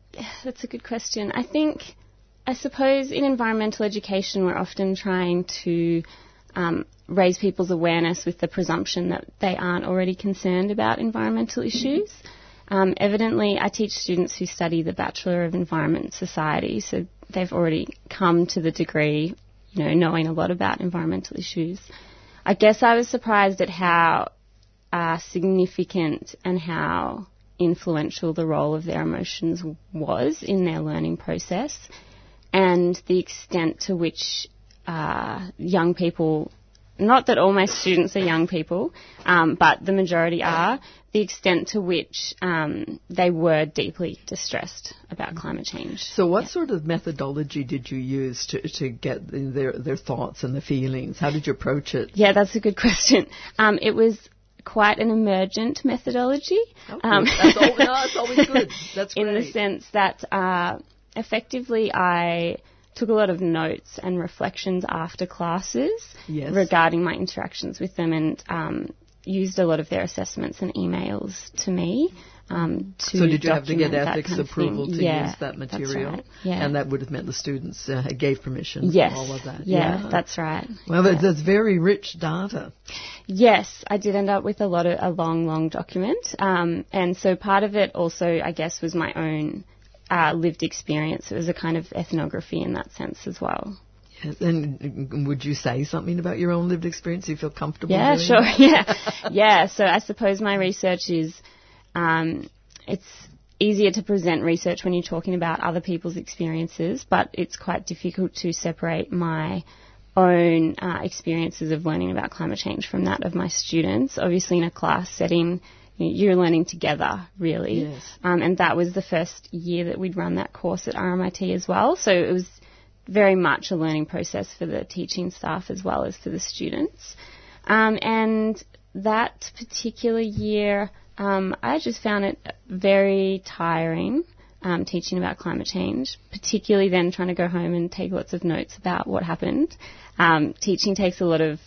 that's a good question. I think, I suppose in environmental education, we're often trying to um, raise people's awareness with the presumption that they aren't already concerned about environmental issues. Um, evidently, I teach students who study the Bachelor of Environment Society, so they've already come to the degree, you know, knowing a lot about environmental issues. I guess I was surprised at how uh, significant and how influential the role of their emotions was in their learning process and the extent to which uh, young people, not that all my students are young people, um, but the majority are, the extent to which um, they were deeply distressed about climate change. So, what sort of methodology did you use to to get their their thoughts and the feelings? How did you approach it? Yeah, that's a good question. Um, it was quite an emergent methodology. Um, That's al- no, it's always good. That's great. in the sense that uh, effectively I took a lot of notes and reflections after classes Yes. regarding my interactions with them and um, used a lot of their assessments and emails to me Um, to so did you have to get ethics kind of approval thing. to yeah, use that that's material? right. Yeah. And that would have meant the students uh, gave permission Yes. all of that. Yeah, that's right. Well, that's, that's very rich data. Yes, I did end up with a lot of a long, long document, um, and so part of it also, I guess, was my own uh, lived experience. It was a kind of ethnography in that sense as well. Yes, and would you say something about your own lived experience? Do you feel comfortable? Yeah, doing sure. Yeah, yeah. So I suppose my research is, um, it's easier to present research when you're talking about other people's experiences, but it's quite difficult to separate my own uh, experiences of learning about climate change from that of my students. Obviously, in a class setting, you're learning together, really. Yes. Um, and that was the first year that we'd run that course at RMIT as well. So it was very much a learning process for the teaching staff as well as for the students. Um, and that particular year, um, I just found it very tiring um, teaching about climate change, particularly then trying to go home and take lots of notes about what happened. Um, teaching takes a lot of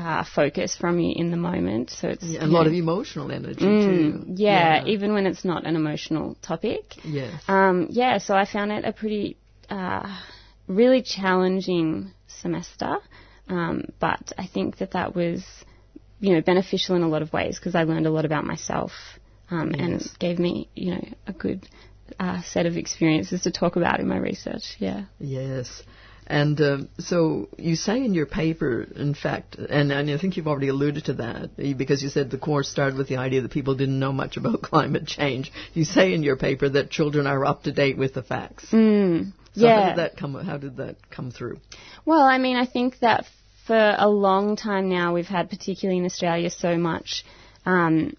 uh, focus from you in the moment, so it's Yeah, a lot know- of emotional energy Mm, too. yeah, even when it's not an emotional topic. Yes. Um, yeah, so I found it a pretty, uh, really challenging semester. Um, but I think that that was, you know, beneficial in a lot of ways because I learned a lot about myself um, and Yes. it gave me, you know, a good uh, set of experiences to talk about in my research. Yeah. Yes. And um, so you say in your paper, in fact, and, and I think you've already alluded to that because you said the course started with the idea that people didn't know much about climate change. You say in your paper that children are up to date with the facts. Mm, So yeah. how did that come? How did that come through? Well, I mean, I think that for a long time now, we've had, particularly in Australia, so much um,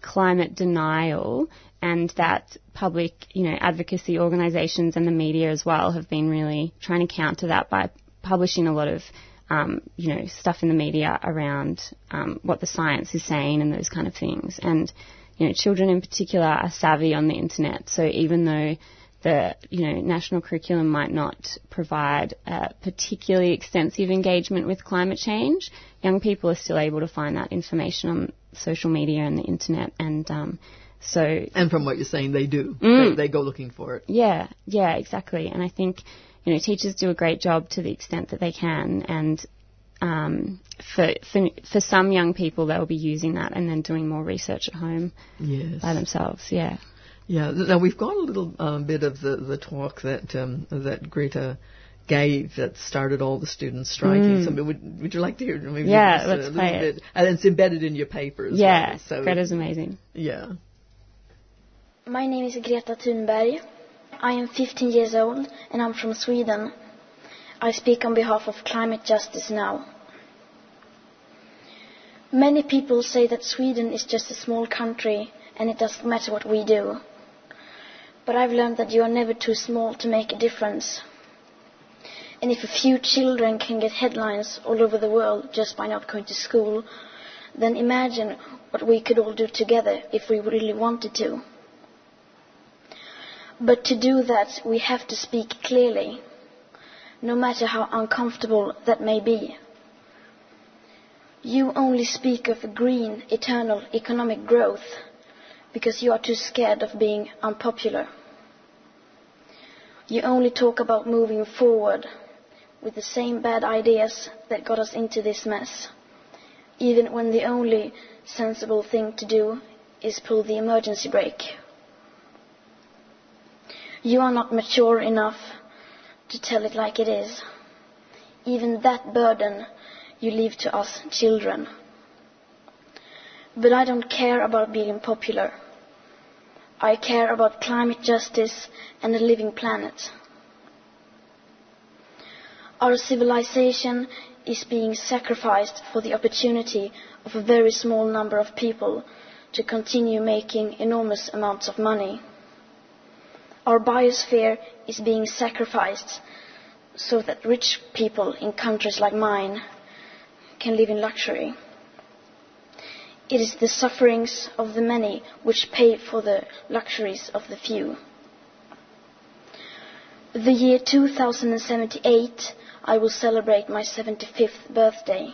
climate denial, and that public, you know, advocacy organisations and the media as well have been really trying to counter that by publishing a lot of, um, you know, stuff in the media around um, what the science is saying and those kind of things. And you know, children in particular are savvy on the internet, so even though the you know national curriculum might not provide a particularly extensive engagement with climate change, young people are still able to find that information on social media and the internet, and um, so And from what you're saying, they do. Mm. They, they go looking for it. yeah, yeah, exactly. And I think, you know, teachers do a great job to the extent that they can. And um, for, for for some young people, they'll be using that and then doing more research at home Yes. by themselves. Yeah. Yeah. Now we've got a little um, bit of the, the talk that um, that Greta gave that started all the students striking. Mm. So would would you like to hear? Maybe Yeah, a let's little play it. bit? And it's embedded in your papers. yeah, well. So Greta's amazing. Yeah. My name is Greta Thunberg. I am 15 years old and I'm from Sweden. I speak on behalf of Climate Justice Now. Many people say that Sweden is just a small country and it doesn't matter what we do. But I've learned that you are never too small to make a difference. And if a few children can get headlines all over the world just by not going to school, then imagine what we could all do together if we really wanted to. But to do that, we have to speak clearly, no matter how uncomfortable that may be. You only speak of green, eternal economic growth because you are too scared of being unpopular. You only talk about moving forward with the same bad ideas that got us into this mess, even when the only sensible thing to do is pull the emergency brake. You are not mature enough to tell it like it is. Even that burden you leave to us children. But I don't care about being popular. I care about climate justice and a living planet. Our civilization is being sacrificed for the opportunity of a very small number of people to continue making enormous amounts of money. Our biosphere is being sacrificed so that rich people in countries like mine can live in luxury. It is the sufferings of the many which pay for the luxuries of the few. The year 2078, I will celebrate my 75th birthday.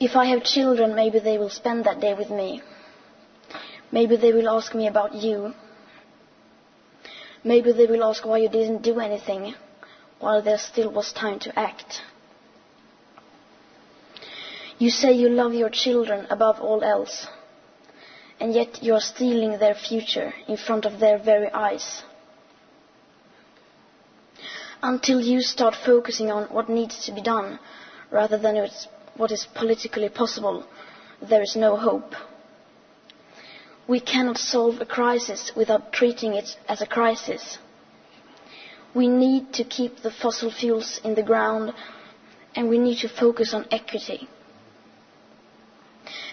If I have children, maybe they will spend that day with me. Maybe they will ask me about you. Maybe they will ask why you didn't do anything while there still was time to act. You say you love your children above all else, and yet you are stealing their future in front of their very eyes. Until you start focusing on what needs to be done rather than what is politically possible, there is no hope. We cannot solve a crisis without treating it as a crisis. We need to keep the fossil fuels in the ground and we need to focus on equity.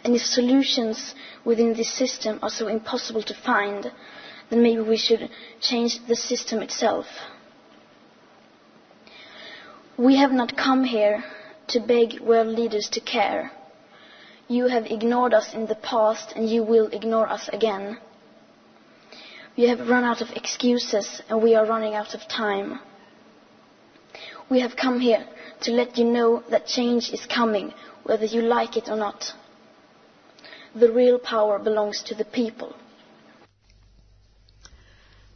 And if solutions within this system are so impossible to find, then maybe we should change the system itself. We have not come here to beg world leaders to care. You have ignored us in the past and you will ignore us again. We have run out of excuses and we are running out of time. We have come here to let you know that change is coming, whether you like it or not. The real power belongs to the people.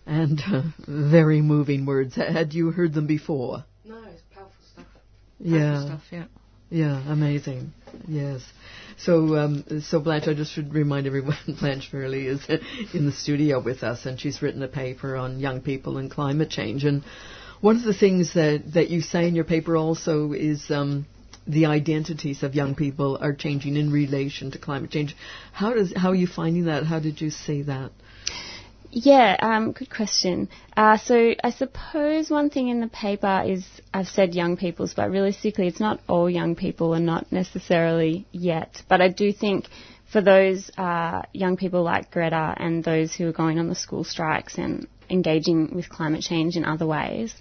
And uh, very moving words. Had you heard them before? No, it's powerful stuff. Yeah. Powerful stuff, yeah. Yeah, amazing. Yes. So, um, so Blanche, I just should remind everyone, Blanche Verlie is in the studio with us, and she's written a paper on young people and climate change. And one of the things that that you say in your paper also is um, the identities of young people are changing in relation to climate change. How does how are you finding that? How did you see that? Yeah, um, good question. Uh, so I suppose one thing in the paper is I've said young people's, but realistically, it's not all young people and not necessarily yet. But I do think for those uh, young people like Greta and those who are going on the school strikes and engaging with climate change in other ways,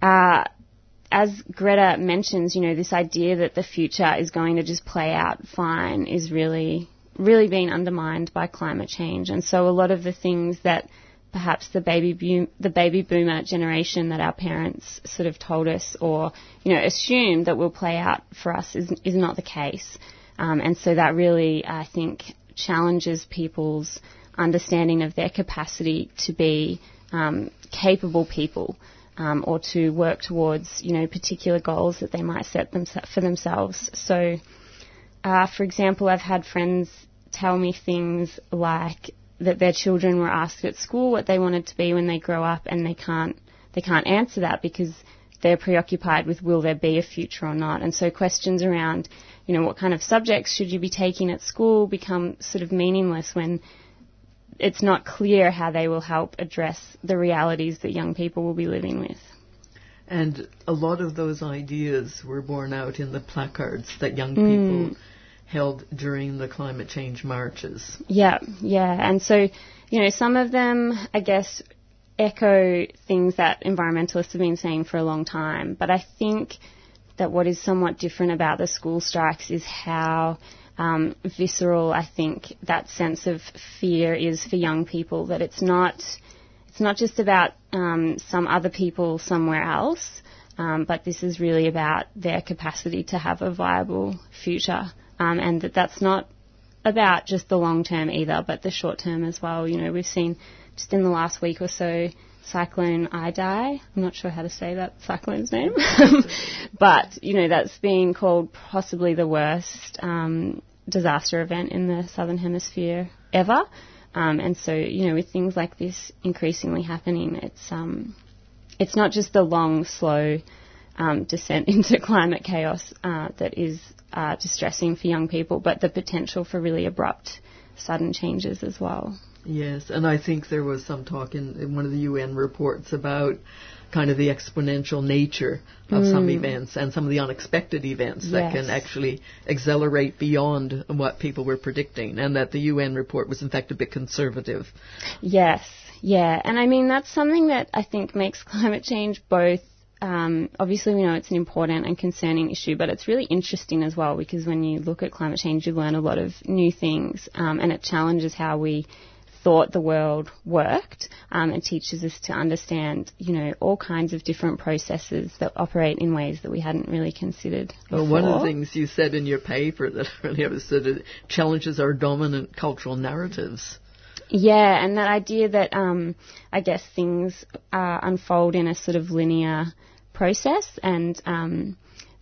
uh, as Greta mentions, you know, this idea that the future is going to just play out fine is really really been undermined by climate change. And so a lot of the things that perhaps the baby boom, the baby boomer generation that our parents sort of told us or you know assumed that will play out for us is is not the case. Um, and so that really I think challenges people's understanding of their capacity to be um, capable people. Um, or to work towards, you know, particular goals that they might set them for themselves. So, uh, for example, I've had friends tell me things like that their children were asked at school what they wanted to be when they grow up, and they can't they can't answer that because they're preoccupied with will there be a future or not. And so questions around, you know, what kind of subjects should you be taking at school become sort of meaningless when it's not clear how they will help address the realities that young people will be living with. And a lot of those ideas were borne out in the placards that young Mm. Held during the climate change marches. Yeah, yeah. And so, you know, some of them, I guess, echo things that environmentalists have been saying for a long time. But I think that what is somewhat different about the school strikes is how um, visceral I think that sense of fear is for young people. That it's not, it's not just about um, some other people somewhere else. Um, but this is really about their capacity to have a viable future, um, and that that's not about just the long term either, but the short term as well. You know, we've seen just in the last week or so cyclone Idai. I'm not sure how to say that cyclone's name, but you know that's being called possibly the worst um, disaster event in the southern hemisphere ever. Um, and so, you know, with things like this increasingly happening, it's um, it's not just the long, slow um, descent into climate chaos uh, that is uh, distressing for young people, but the potential for really abrupt, sudden changes as well. Yes, and I think there was some talk in, in one of the UN reports about kind of the exponential nature of some Mm. events and some of the unexpected events that can actually accelerate beyond what people were predicting, and that the UN report was in fact a bit conservative. Yes, yeah, and I mean that's something that I think makes climate change both. Um, obviously, we know it's an important and concerning issue, but it's really interesting as well because when you look at climate change, you learn a lot of new things, um, and it challenges how we thought the world worked um, and teaches us to understand, you know, all kinds of different processes that operate in ways that we hadn't really considered. Well, one of the things you said in your paper that I really understood it challenges our dominant cultural narratives. Yeah, and that idea that um, I guess things uh, unfold in a sort of linear process, and um,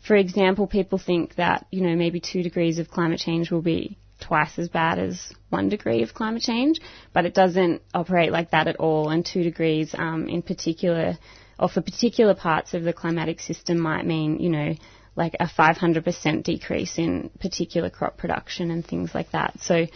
for example, people think that you know maybe two degrees of climate change will be twice as bad as one degree of climate change, but it doesn't operate like that at all. And two degrees, um, in particular, or for particular parts of the climatic system, might mean you know like a 500% decrease in particular crop production and things like that. So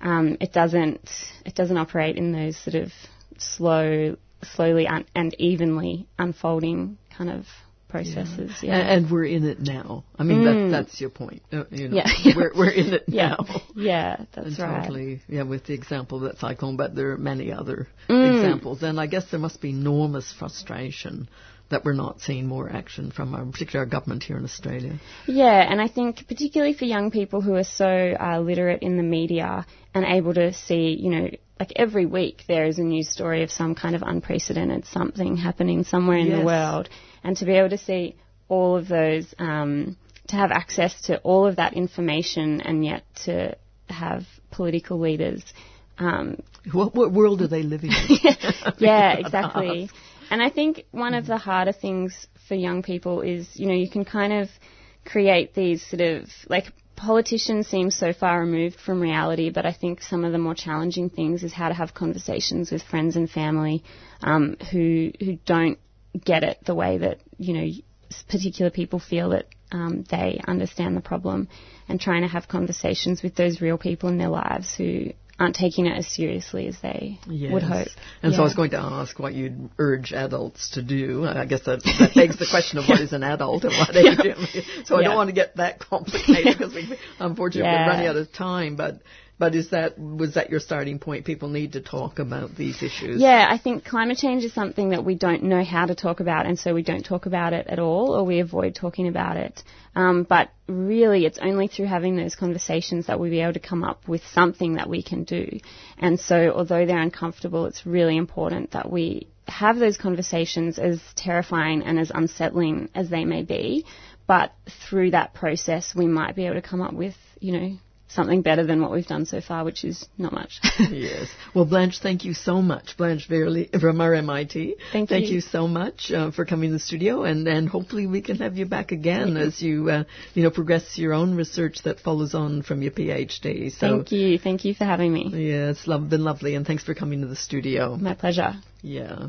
um, it doesn't it doesn't operate in those sort of slow, slowly un- and evenly unfolding kind of processes. Yeah. And, and we're in it now. I mean, Mm. that, that's your point. Uh, you know, Yeah. we're, we're in it Yeah. now. Yeah, that's and right. Totally, yeah, with the example of that cyclone, but there are many other Mm. examples. And I guess there must be enormous frustration that we're not seeing more action from our, particularly our government here in Australia. Yeah, and I think particularly for young people who are so uh, literate in the media and able to see, you know, like every week there is a news story of some kind of unprecedented something happening somewhere in Yes. the world, and to be able to see all of those, um, to have access to all of that information, and yet to have political leaders. Um, What, what world are they living in? yeah, exactly. And I think one of the harder things for young people is, you know, you can kind of create these sort of like politicians seem so far removed from reality, but I think some of the more challenging things is how to have conversations with friends and family um, who who don't get it the way that you know particular people feel that um, they understand the problem, and trying to have conversations with those real people in their lives who aren't taking it as seriously as they would Yes. hope. And so I was going to ask what you'd urge adults to do. I guess that, that begs the question of what is an adult and what age. So I Yeah. don't want to get that complicated because we, unfortunately Yeah. we're running out of time. But but is that was that your starting point? People need to talk about these issues. Yeah, I think climate change is something that we don't know how to talk about, and so we don't talk about it at all, or we avoid talking about it. Um, but really, it's only through having those conversations that we'll be able to come up with something that we can do. And so, although they're uncomfortable, it's really important that we have those conversations, as terrifying and as unsettling as they may be. But through that process, we might be able to come up with, you know, something better than what we've done so far, which is not much. yes. Well, Blanche, thank you so much. Blanche Verlie from RMIT. Thank Thank you. you so much uh, for coming to the studio, and, and hopefully we can have you back again as you uh, you know progress your own research that follows on from your PhD. So Thank you. Thank you for having me. yeah, it's lo- been lovely, and thanks for coming to the studio. My pleasure. Yeah.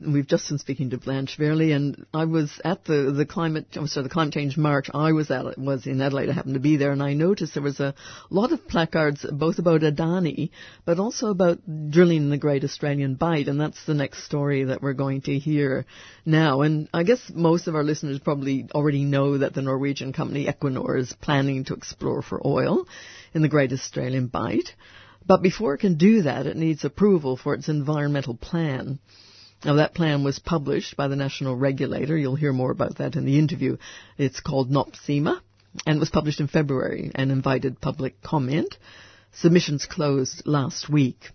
we've just been speaking to Blanche Verlie, and I was at the the climate, oh, sorry, the climate change march. I was at was in Adelaide. I happened to be there, and I noticed there was a lot of placards both about Adani, but also about drilling in the Great Australian Bight, and that's the next story that we're going to hear now. And I guess most of our listeners probably already know that the Norwegian company Equinor is planning to explore for oil in the Great Australian Bight. But before it can do that, it needs approval for its environmental plan. Now that plan was published by the national regulator. You'll hear more about that in the interview. It's called NOPSEMA and was published in February and invited public comment. Submissions closed last week.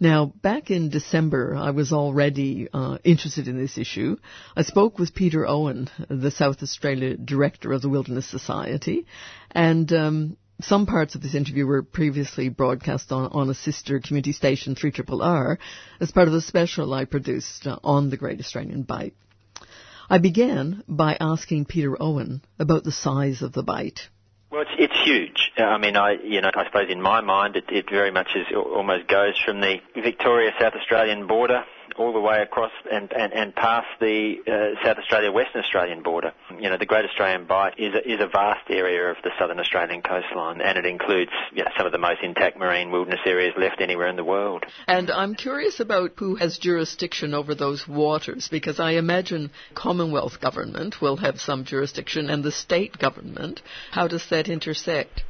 Now, back in December, I was already uh, interested in this issue. I spoke with Peter Owen, the South Australia director of the Wilderness Society, and um, some parts of this interview were previously broadcast on, on a sister community station, 3RRR, as part of a special I produced on the Great Australian Bight. I began by asking Peter Owen about the size of the Bight. Well, it's, it's huge. I mean, I, you know, I suppose in my mind, it, it very much is almost goes from the Victoria South Australian border all the way across and, and, and past the uh, South Australia Western Australian border. You know, the Great Australian Bight is a, is a vast area of the Southern Australian coastline, and it includes you know, some of the most intact marine wilderness areas left anywhere in the world. And I'm curious about who has jurisdiction over those waters, because I imagine Commonwealth government will have some jurisdiction, and the state government. How does that intersect?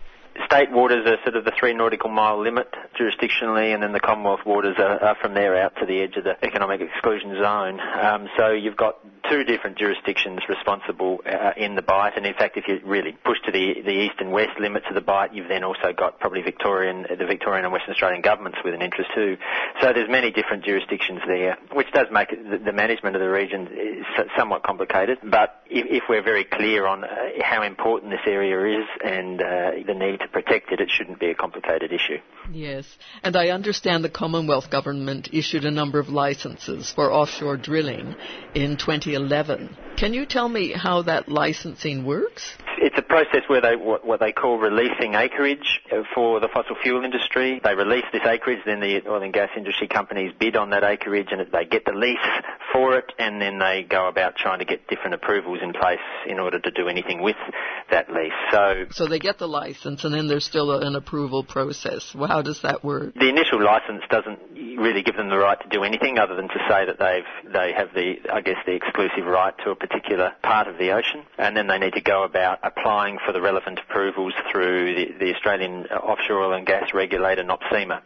State waters are sort of the three nautical mile limit jurisdictionally, and then the Commonwealth waters are, are from there out to the edge of the economic exclusion zone. Um, so you've got two different jurisdictions responsible uh, in the Bight, and in fact, if you really push to the the east and west limits of the Bight, you've then also got probably Victorian, the Victorian and Western Australian governments with an interest too. So there's many different jurisdictions there, which does make the, the management of the region somewhat complicated. But if, if we're very clear on uh, how important this area is and uh, the need to protect it, shouldn't be a complicated issue. Yes, and I understand the Commonwealth government issued a number of licenses for offshore drilling in 2011. Can you tell me how that licensing works? It's a process where they what, what they call releasing acreage uh, for the fossil fuel industry. They release this acreage, then the oil and gas industry companies bid on that acreage, and they get the lease for it, and then they go about trying to get different approvals in place in order to do anything with that lease. So, so they get the license, and then there's still a, an approval process. Well, how does that work? The initial license doesn't really give them the right to do anything other than to say that they've they have the I guess the exclusive right to a particular part of the ocean, and then they need to go about applying for the relevant approvals through the, the Australian offshore oil and gas regulator NOPSEMA,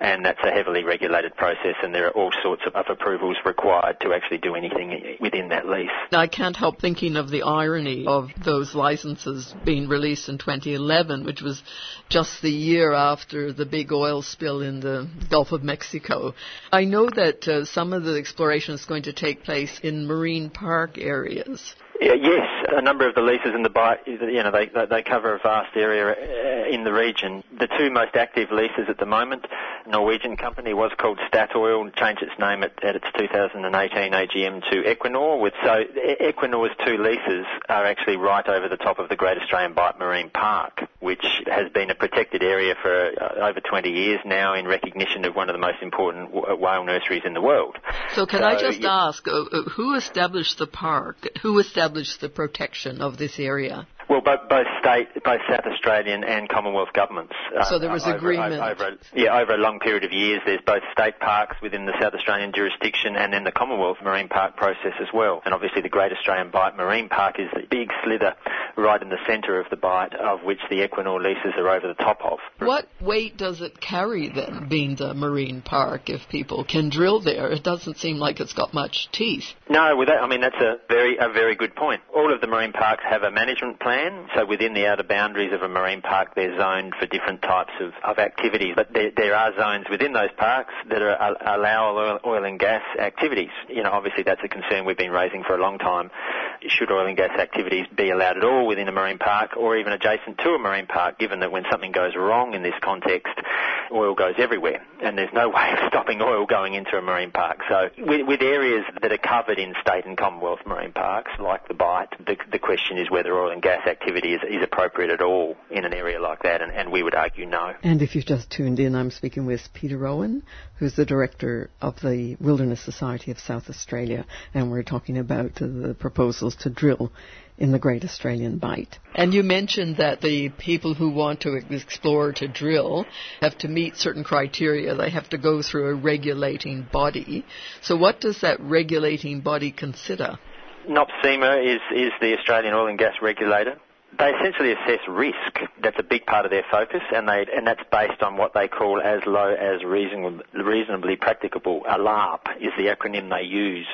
and that's a heavily regulated process, and there are all sorts of, of approvals required to actually do anything within that lease. I can't help thinking of the irony of those licenses being released in 2011, which was just the year after the big oil spill in the Gulf of Mexico. I know that uh, some of the exploration is going to take place in marine park areas. Yes, a number of the leases in the Bight, you know, they, they cover a vast area uh, in the region. The two most active leases at the moment, Norwegian company was called Statoil, changed its name at, at its 2018 AGM to Equinor. With so Equinor's two leases are actually right over the top of the Great Australian Bight Marine Park, which has been a protected area for uh, over 20 years now in recognition of one of the most important whale nurseries in the world. So can so, I just yeah. ask, uh, who established the park? Who established establish the protection of this area? Well, both, both state, both South Australian and Commonwealth governments. Uh, so there was over, agreement. Over, over, yeah, over a long period of years, there's both state parks within the South Australian jurisdiction and then the Commonwealth Marine Park process as well. And obviously the Great Australian Bight Marine Park is the big slither right in the centre of the Bight, of which the Equinor leases are over the top of. What weight does it carry then, being the marine park, if people can drill there? It doesn't seem like it's got much teeth. No, with that, I mean that's a very a very good point. All of the marine parks have a management plan, so within the outer boundaries of a marine park, they're zoned for different types of, of activities. But there, there are zones within those parks that are, allow oil, oil and gas activities. You know, obviously that's a concern we've been raising for a long time. Should oil and gas activities be allowed at all within a marine park or even adjacent to a marine park, given that when something goes wrong in this context, oil goes everywhere and there's no way of stopping oil going into a marine park. So with, with areas that are covered in state and Commonwealth marine parks, like the Bight, the, the question is whether oil and gas activity is, is appropriate at all in an area like that, and, and we would argue no. And if you've just tuned in, I'm speaking with Peter Owen, who's the director of the Wilderness Society of South Australia, and we're talking about the proposals to drill in the Great Australian Bight. And you mentioned that the people who want to explore to drill have to meet certain criteria. They have to go through a regulating body. So what does that regulating body consider? NOPSEMA is, is the Australian oil and gas regulator. They essentially assess risk. That's a big part of their focus, and they and that's based on what they call as low as reasonably, reasonably practicable. ALARP is the acronym they use.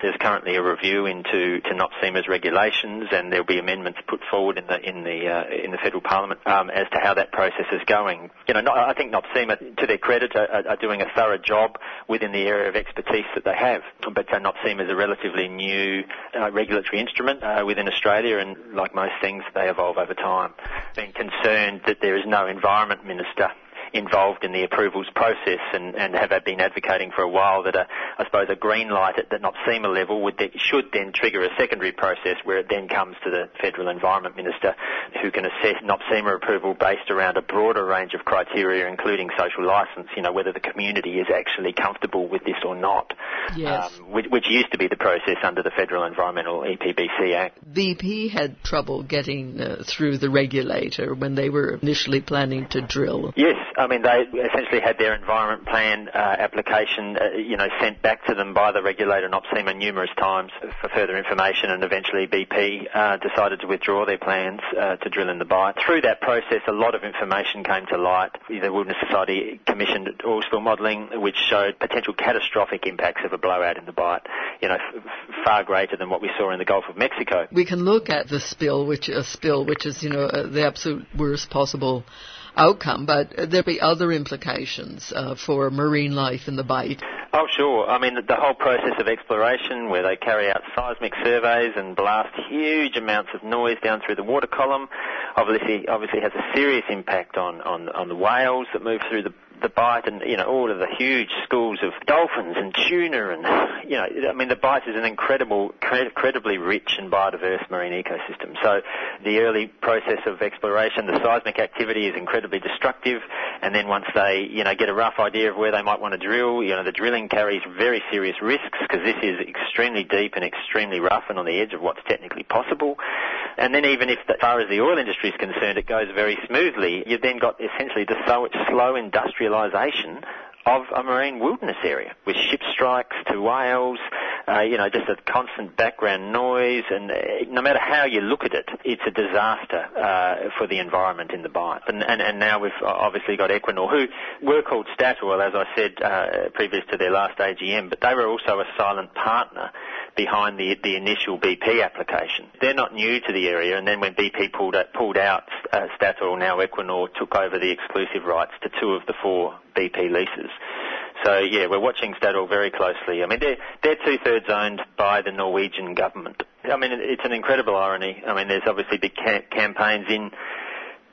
There's currently a review into to NOPSEMA's regulations, and there'll be amendments put forward in the in the uh, in the federal parliament um, as to how that process is going. You know, I think NOPSEMA, to their credit, are, are doing a thorough job within the area of expertise that they have. But uh, NOPSEMA is a relatively new uh, regulatory instrument uh, within Australia, and like most things, they evolve over time. Being concerned that there is no environment minister involved in the approvals process and, and have been advocating for a while that a, I suppose a green light at the NOPSEMA level would de- should then trigger a secondary process where it then comes to the Federal Environment Minister who can assess NOPSEMA approval based around a broader range of criteria including social licence, you know, whether the community is actually comfortable with this or not. Yes. Um, which, which used to be the process under the Federal Environmental EPBC Act. BP had trouble getting uh, through the regulator when they were initially planning to drill. Yes, I mean they essentially had their environment plan uh, application, uh, you know, sent back to them by the regulator NOPSEMA numerous times for further information, and eventually BP uh, decided to withdraw their plans uh, to drill in the Bight. Through that process, a lot of information came to light. The Wilderness Society commissioned oil spill modelling, which showed potential catastrophic impacts of a blowout in the Bight, you know, f- far greater than what we saw in the Gulf of Mexico. We can look at the spill, which a spill, which is you know uh, the absolute worst possible outcome, but there'll be other implications uh, for marine life in the Bight. Oh, sure. I mean, the, whole process of exploration where they carry out seismic surveys and blast huge amounts of noise down through the water column obviously obviously has a serious impact on, on, on the whales that move through the the Bight and you know all of the huge schools of dolphins and tuna and you know I mean the Bight is an incredible incredibly rich and biodiverse marine ecosystem. So the early process of exploration the seismic activity is incredibly destructive. And then once they you know get a rough idea of where they might want to drill you know the drilling carries very serious risks because this is extremely deep and extremely rough and on the edge of what's technically possible. And then even if as far as the oil industry is concerned it goes very smoothly. You've then got essentially the slow industrial industrialisation of a marine wilderness area with ship strikes to whales, uh, you know, just a constant background noise, and uh, no matter how you look at it, it's a disaster uh, for the environment in the Bight. And, and, and now we've obviously got Equinor, who were called Statoil, as I said uh, previous to their last AGM, but they were also a silent partner behind the the initial BP application. They're not new to the area, and then when BP pulled out, pulled out uh, Statoil, now Equinor took over the exclusive rights to two of the four BP leases. So yeah, we're watching Statoil very closely. I mean, they're they're two thirds owned by the Norwegian government. I mean, it's an incredible irony. I mean, there's obviously big cam- campaigns in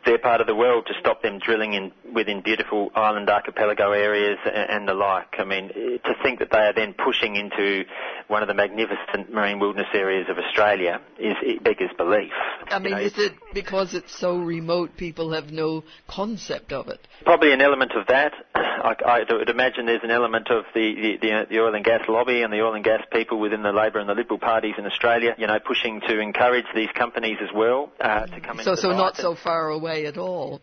their part of the world to stop them drilling in within beautiful island archipelago areas and, and the like. I mean, to think that they are then pushing into one of the magnificent marine wilderness areas of Australia is it beggars belief. I mean, You know, is it because it's so remote people have no concept of it? Probably an element of that. I, I would imagine there's an element of the, the, the oil and gas lobby and the oil and gas people within the Labor and the Liberal parties in Australia, you know, pushing to encourage these companies as well uh, to come So, into so the not so far away at all.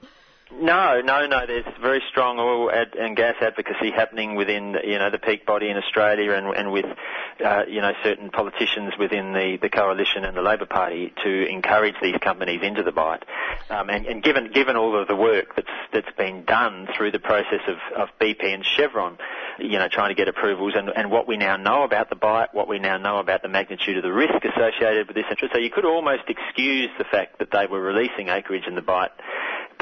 No, no, no. There's very strong oil ad- and gas advocacy happening within, you know, the peak body in Australia and, and with, uh, you know, certain politicians within the, the coalition and the Labor Party to encourage these companies into the Bight. Um, and, and given given all of the work that's that's been done through the process of, of BP and Chevron, you know, trying to get approvals and, and what we now know about the Bight, what we now know about the magnitude of the risk associated with this interest. So you could almost excuse the fact that they were releasing acreage in the Bight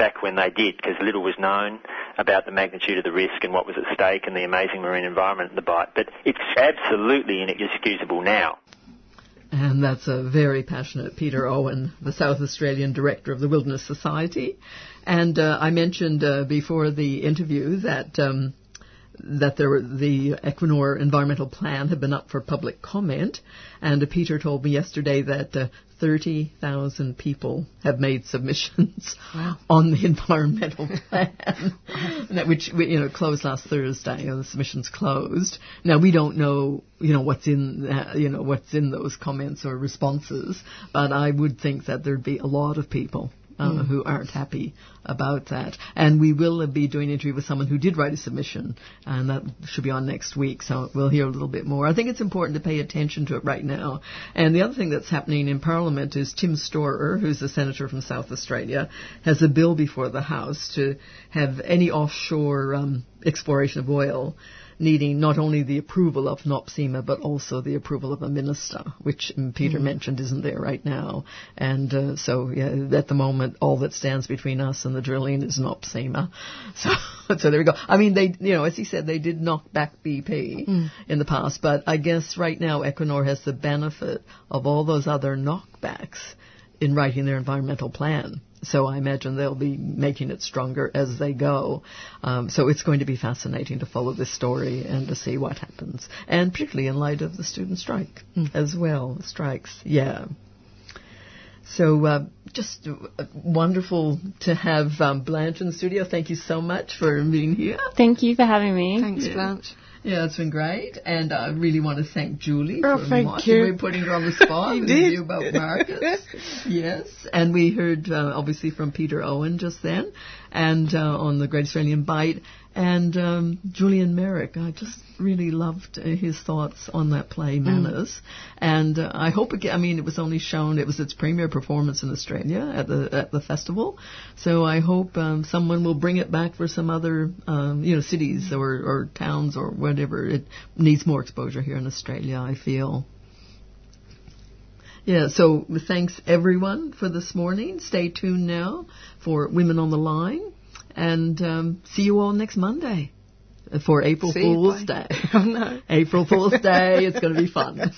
back when they did, because little was known about the magnitude of the risk and what was at stake and the amazing marine environment in the Bight. But it's absolutely inexcusable now. And that's a very passionate Peter Owen, the South Australian director of the Wilderness Society. And uh, I mentioned uh, before the interview that um, that were, the Equinor environmental plan had been up for public comment, and Peter told me yesterday that uh, 30,000 people have made submissions on the environmental plan, that which you know closed last Thursday. You know, the submissions closed. Now we don't know you know what's in that, you know what's in those comments or responses, but I would think that there'd be a lot of people uh, Mm. who aren't happy about that. And we will be doing an interview with someone who did write a submission, and that should be on next week, so we'll hear a little bit more. I think it's important to pay attention to it right now. And the other thing that's happening in Parliament is Tim Storer, who's a senator from South Australia, has a bill before the House to have any offshore um, exploration of oil needing not only the approval of NOPSEMA but also the approval of a minister, which um, Peter Mm. mentioned isn't there right now. And uh, so, yeah, at the moment, all that stands between us and the drilling is NOPSEMA. So, so there we go. I mean, they, you know, as he said, they did knock back BP Mm. in the past, but I guess right now Equinor has the benefit of all those other knockbacks in writing their environmental plan. So I imagine they'll be making it stronger as they go. Um, so it's going to be fascinating to follow this story and to see what happens, and particularly in light of the student strike as well. Strikes, yeah. So uh, just uh, wonderful to have um, Blanche in the studio. Thank you so much for being here. Thank you for having me. Thanks, Yeah. Blanche. Yeah, it's been great, and I really want to thank Julie Oh, for thank you. me, putting her on the spot. You did. you about Marcus. yes, and we heard uh, obviously from Peter Owen just then, and uh, on the Great Australian Bight, and um, Julian Meyrick. I just really loved uh, his thoughts on that play Mm. Manners, and uh, I hope again. I mean, it was only shown. It was its premiere performance in Australia at the at the festival, so I hope um, someone will bring it back for some other um, you know cities or or towns or whatever. It needs more exposure here in Australia. I feel. Yeah, so thanks everyone for this morning. Stay tuned now for Women on the Line, and um, see you all next Monday for April See Fool's. Day. Oh, no. April Fool's Day. It's going to be fun.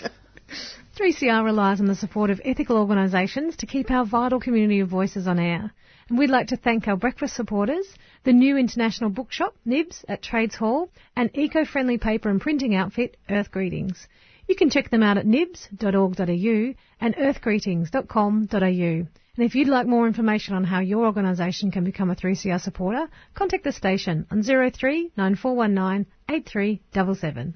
3CR relies on the support of ethical organisations to keep our vital community of voices on air. And we'd like to thank our breakfast supporters, the new international bookshop, Nibs, at Trades Hall, and eco-friendly paper and printing outfit, Earth Greetings. You can check them out at nibs.org.au and earthgreetings.com.au. And if you'd like more information on how your organisation can become a 3CR supporter, contact the station on 03 9419 8377.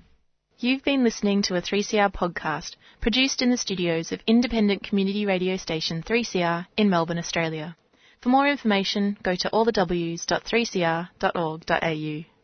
You've been listening to a 3CR podcast produced in the studios of independent community radio station 3CR in Melbourne, Australia. For more information, go to allthews.3cr.org.au.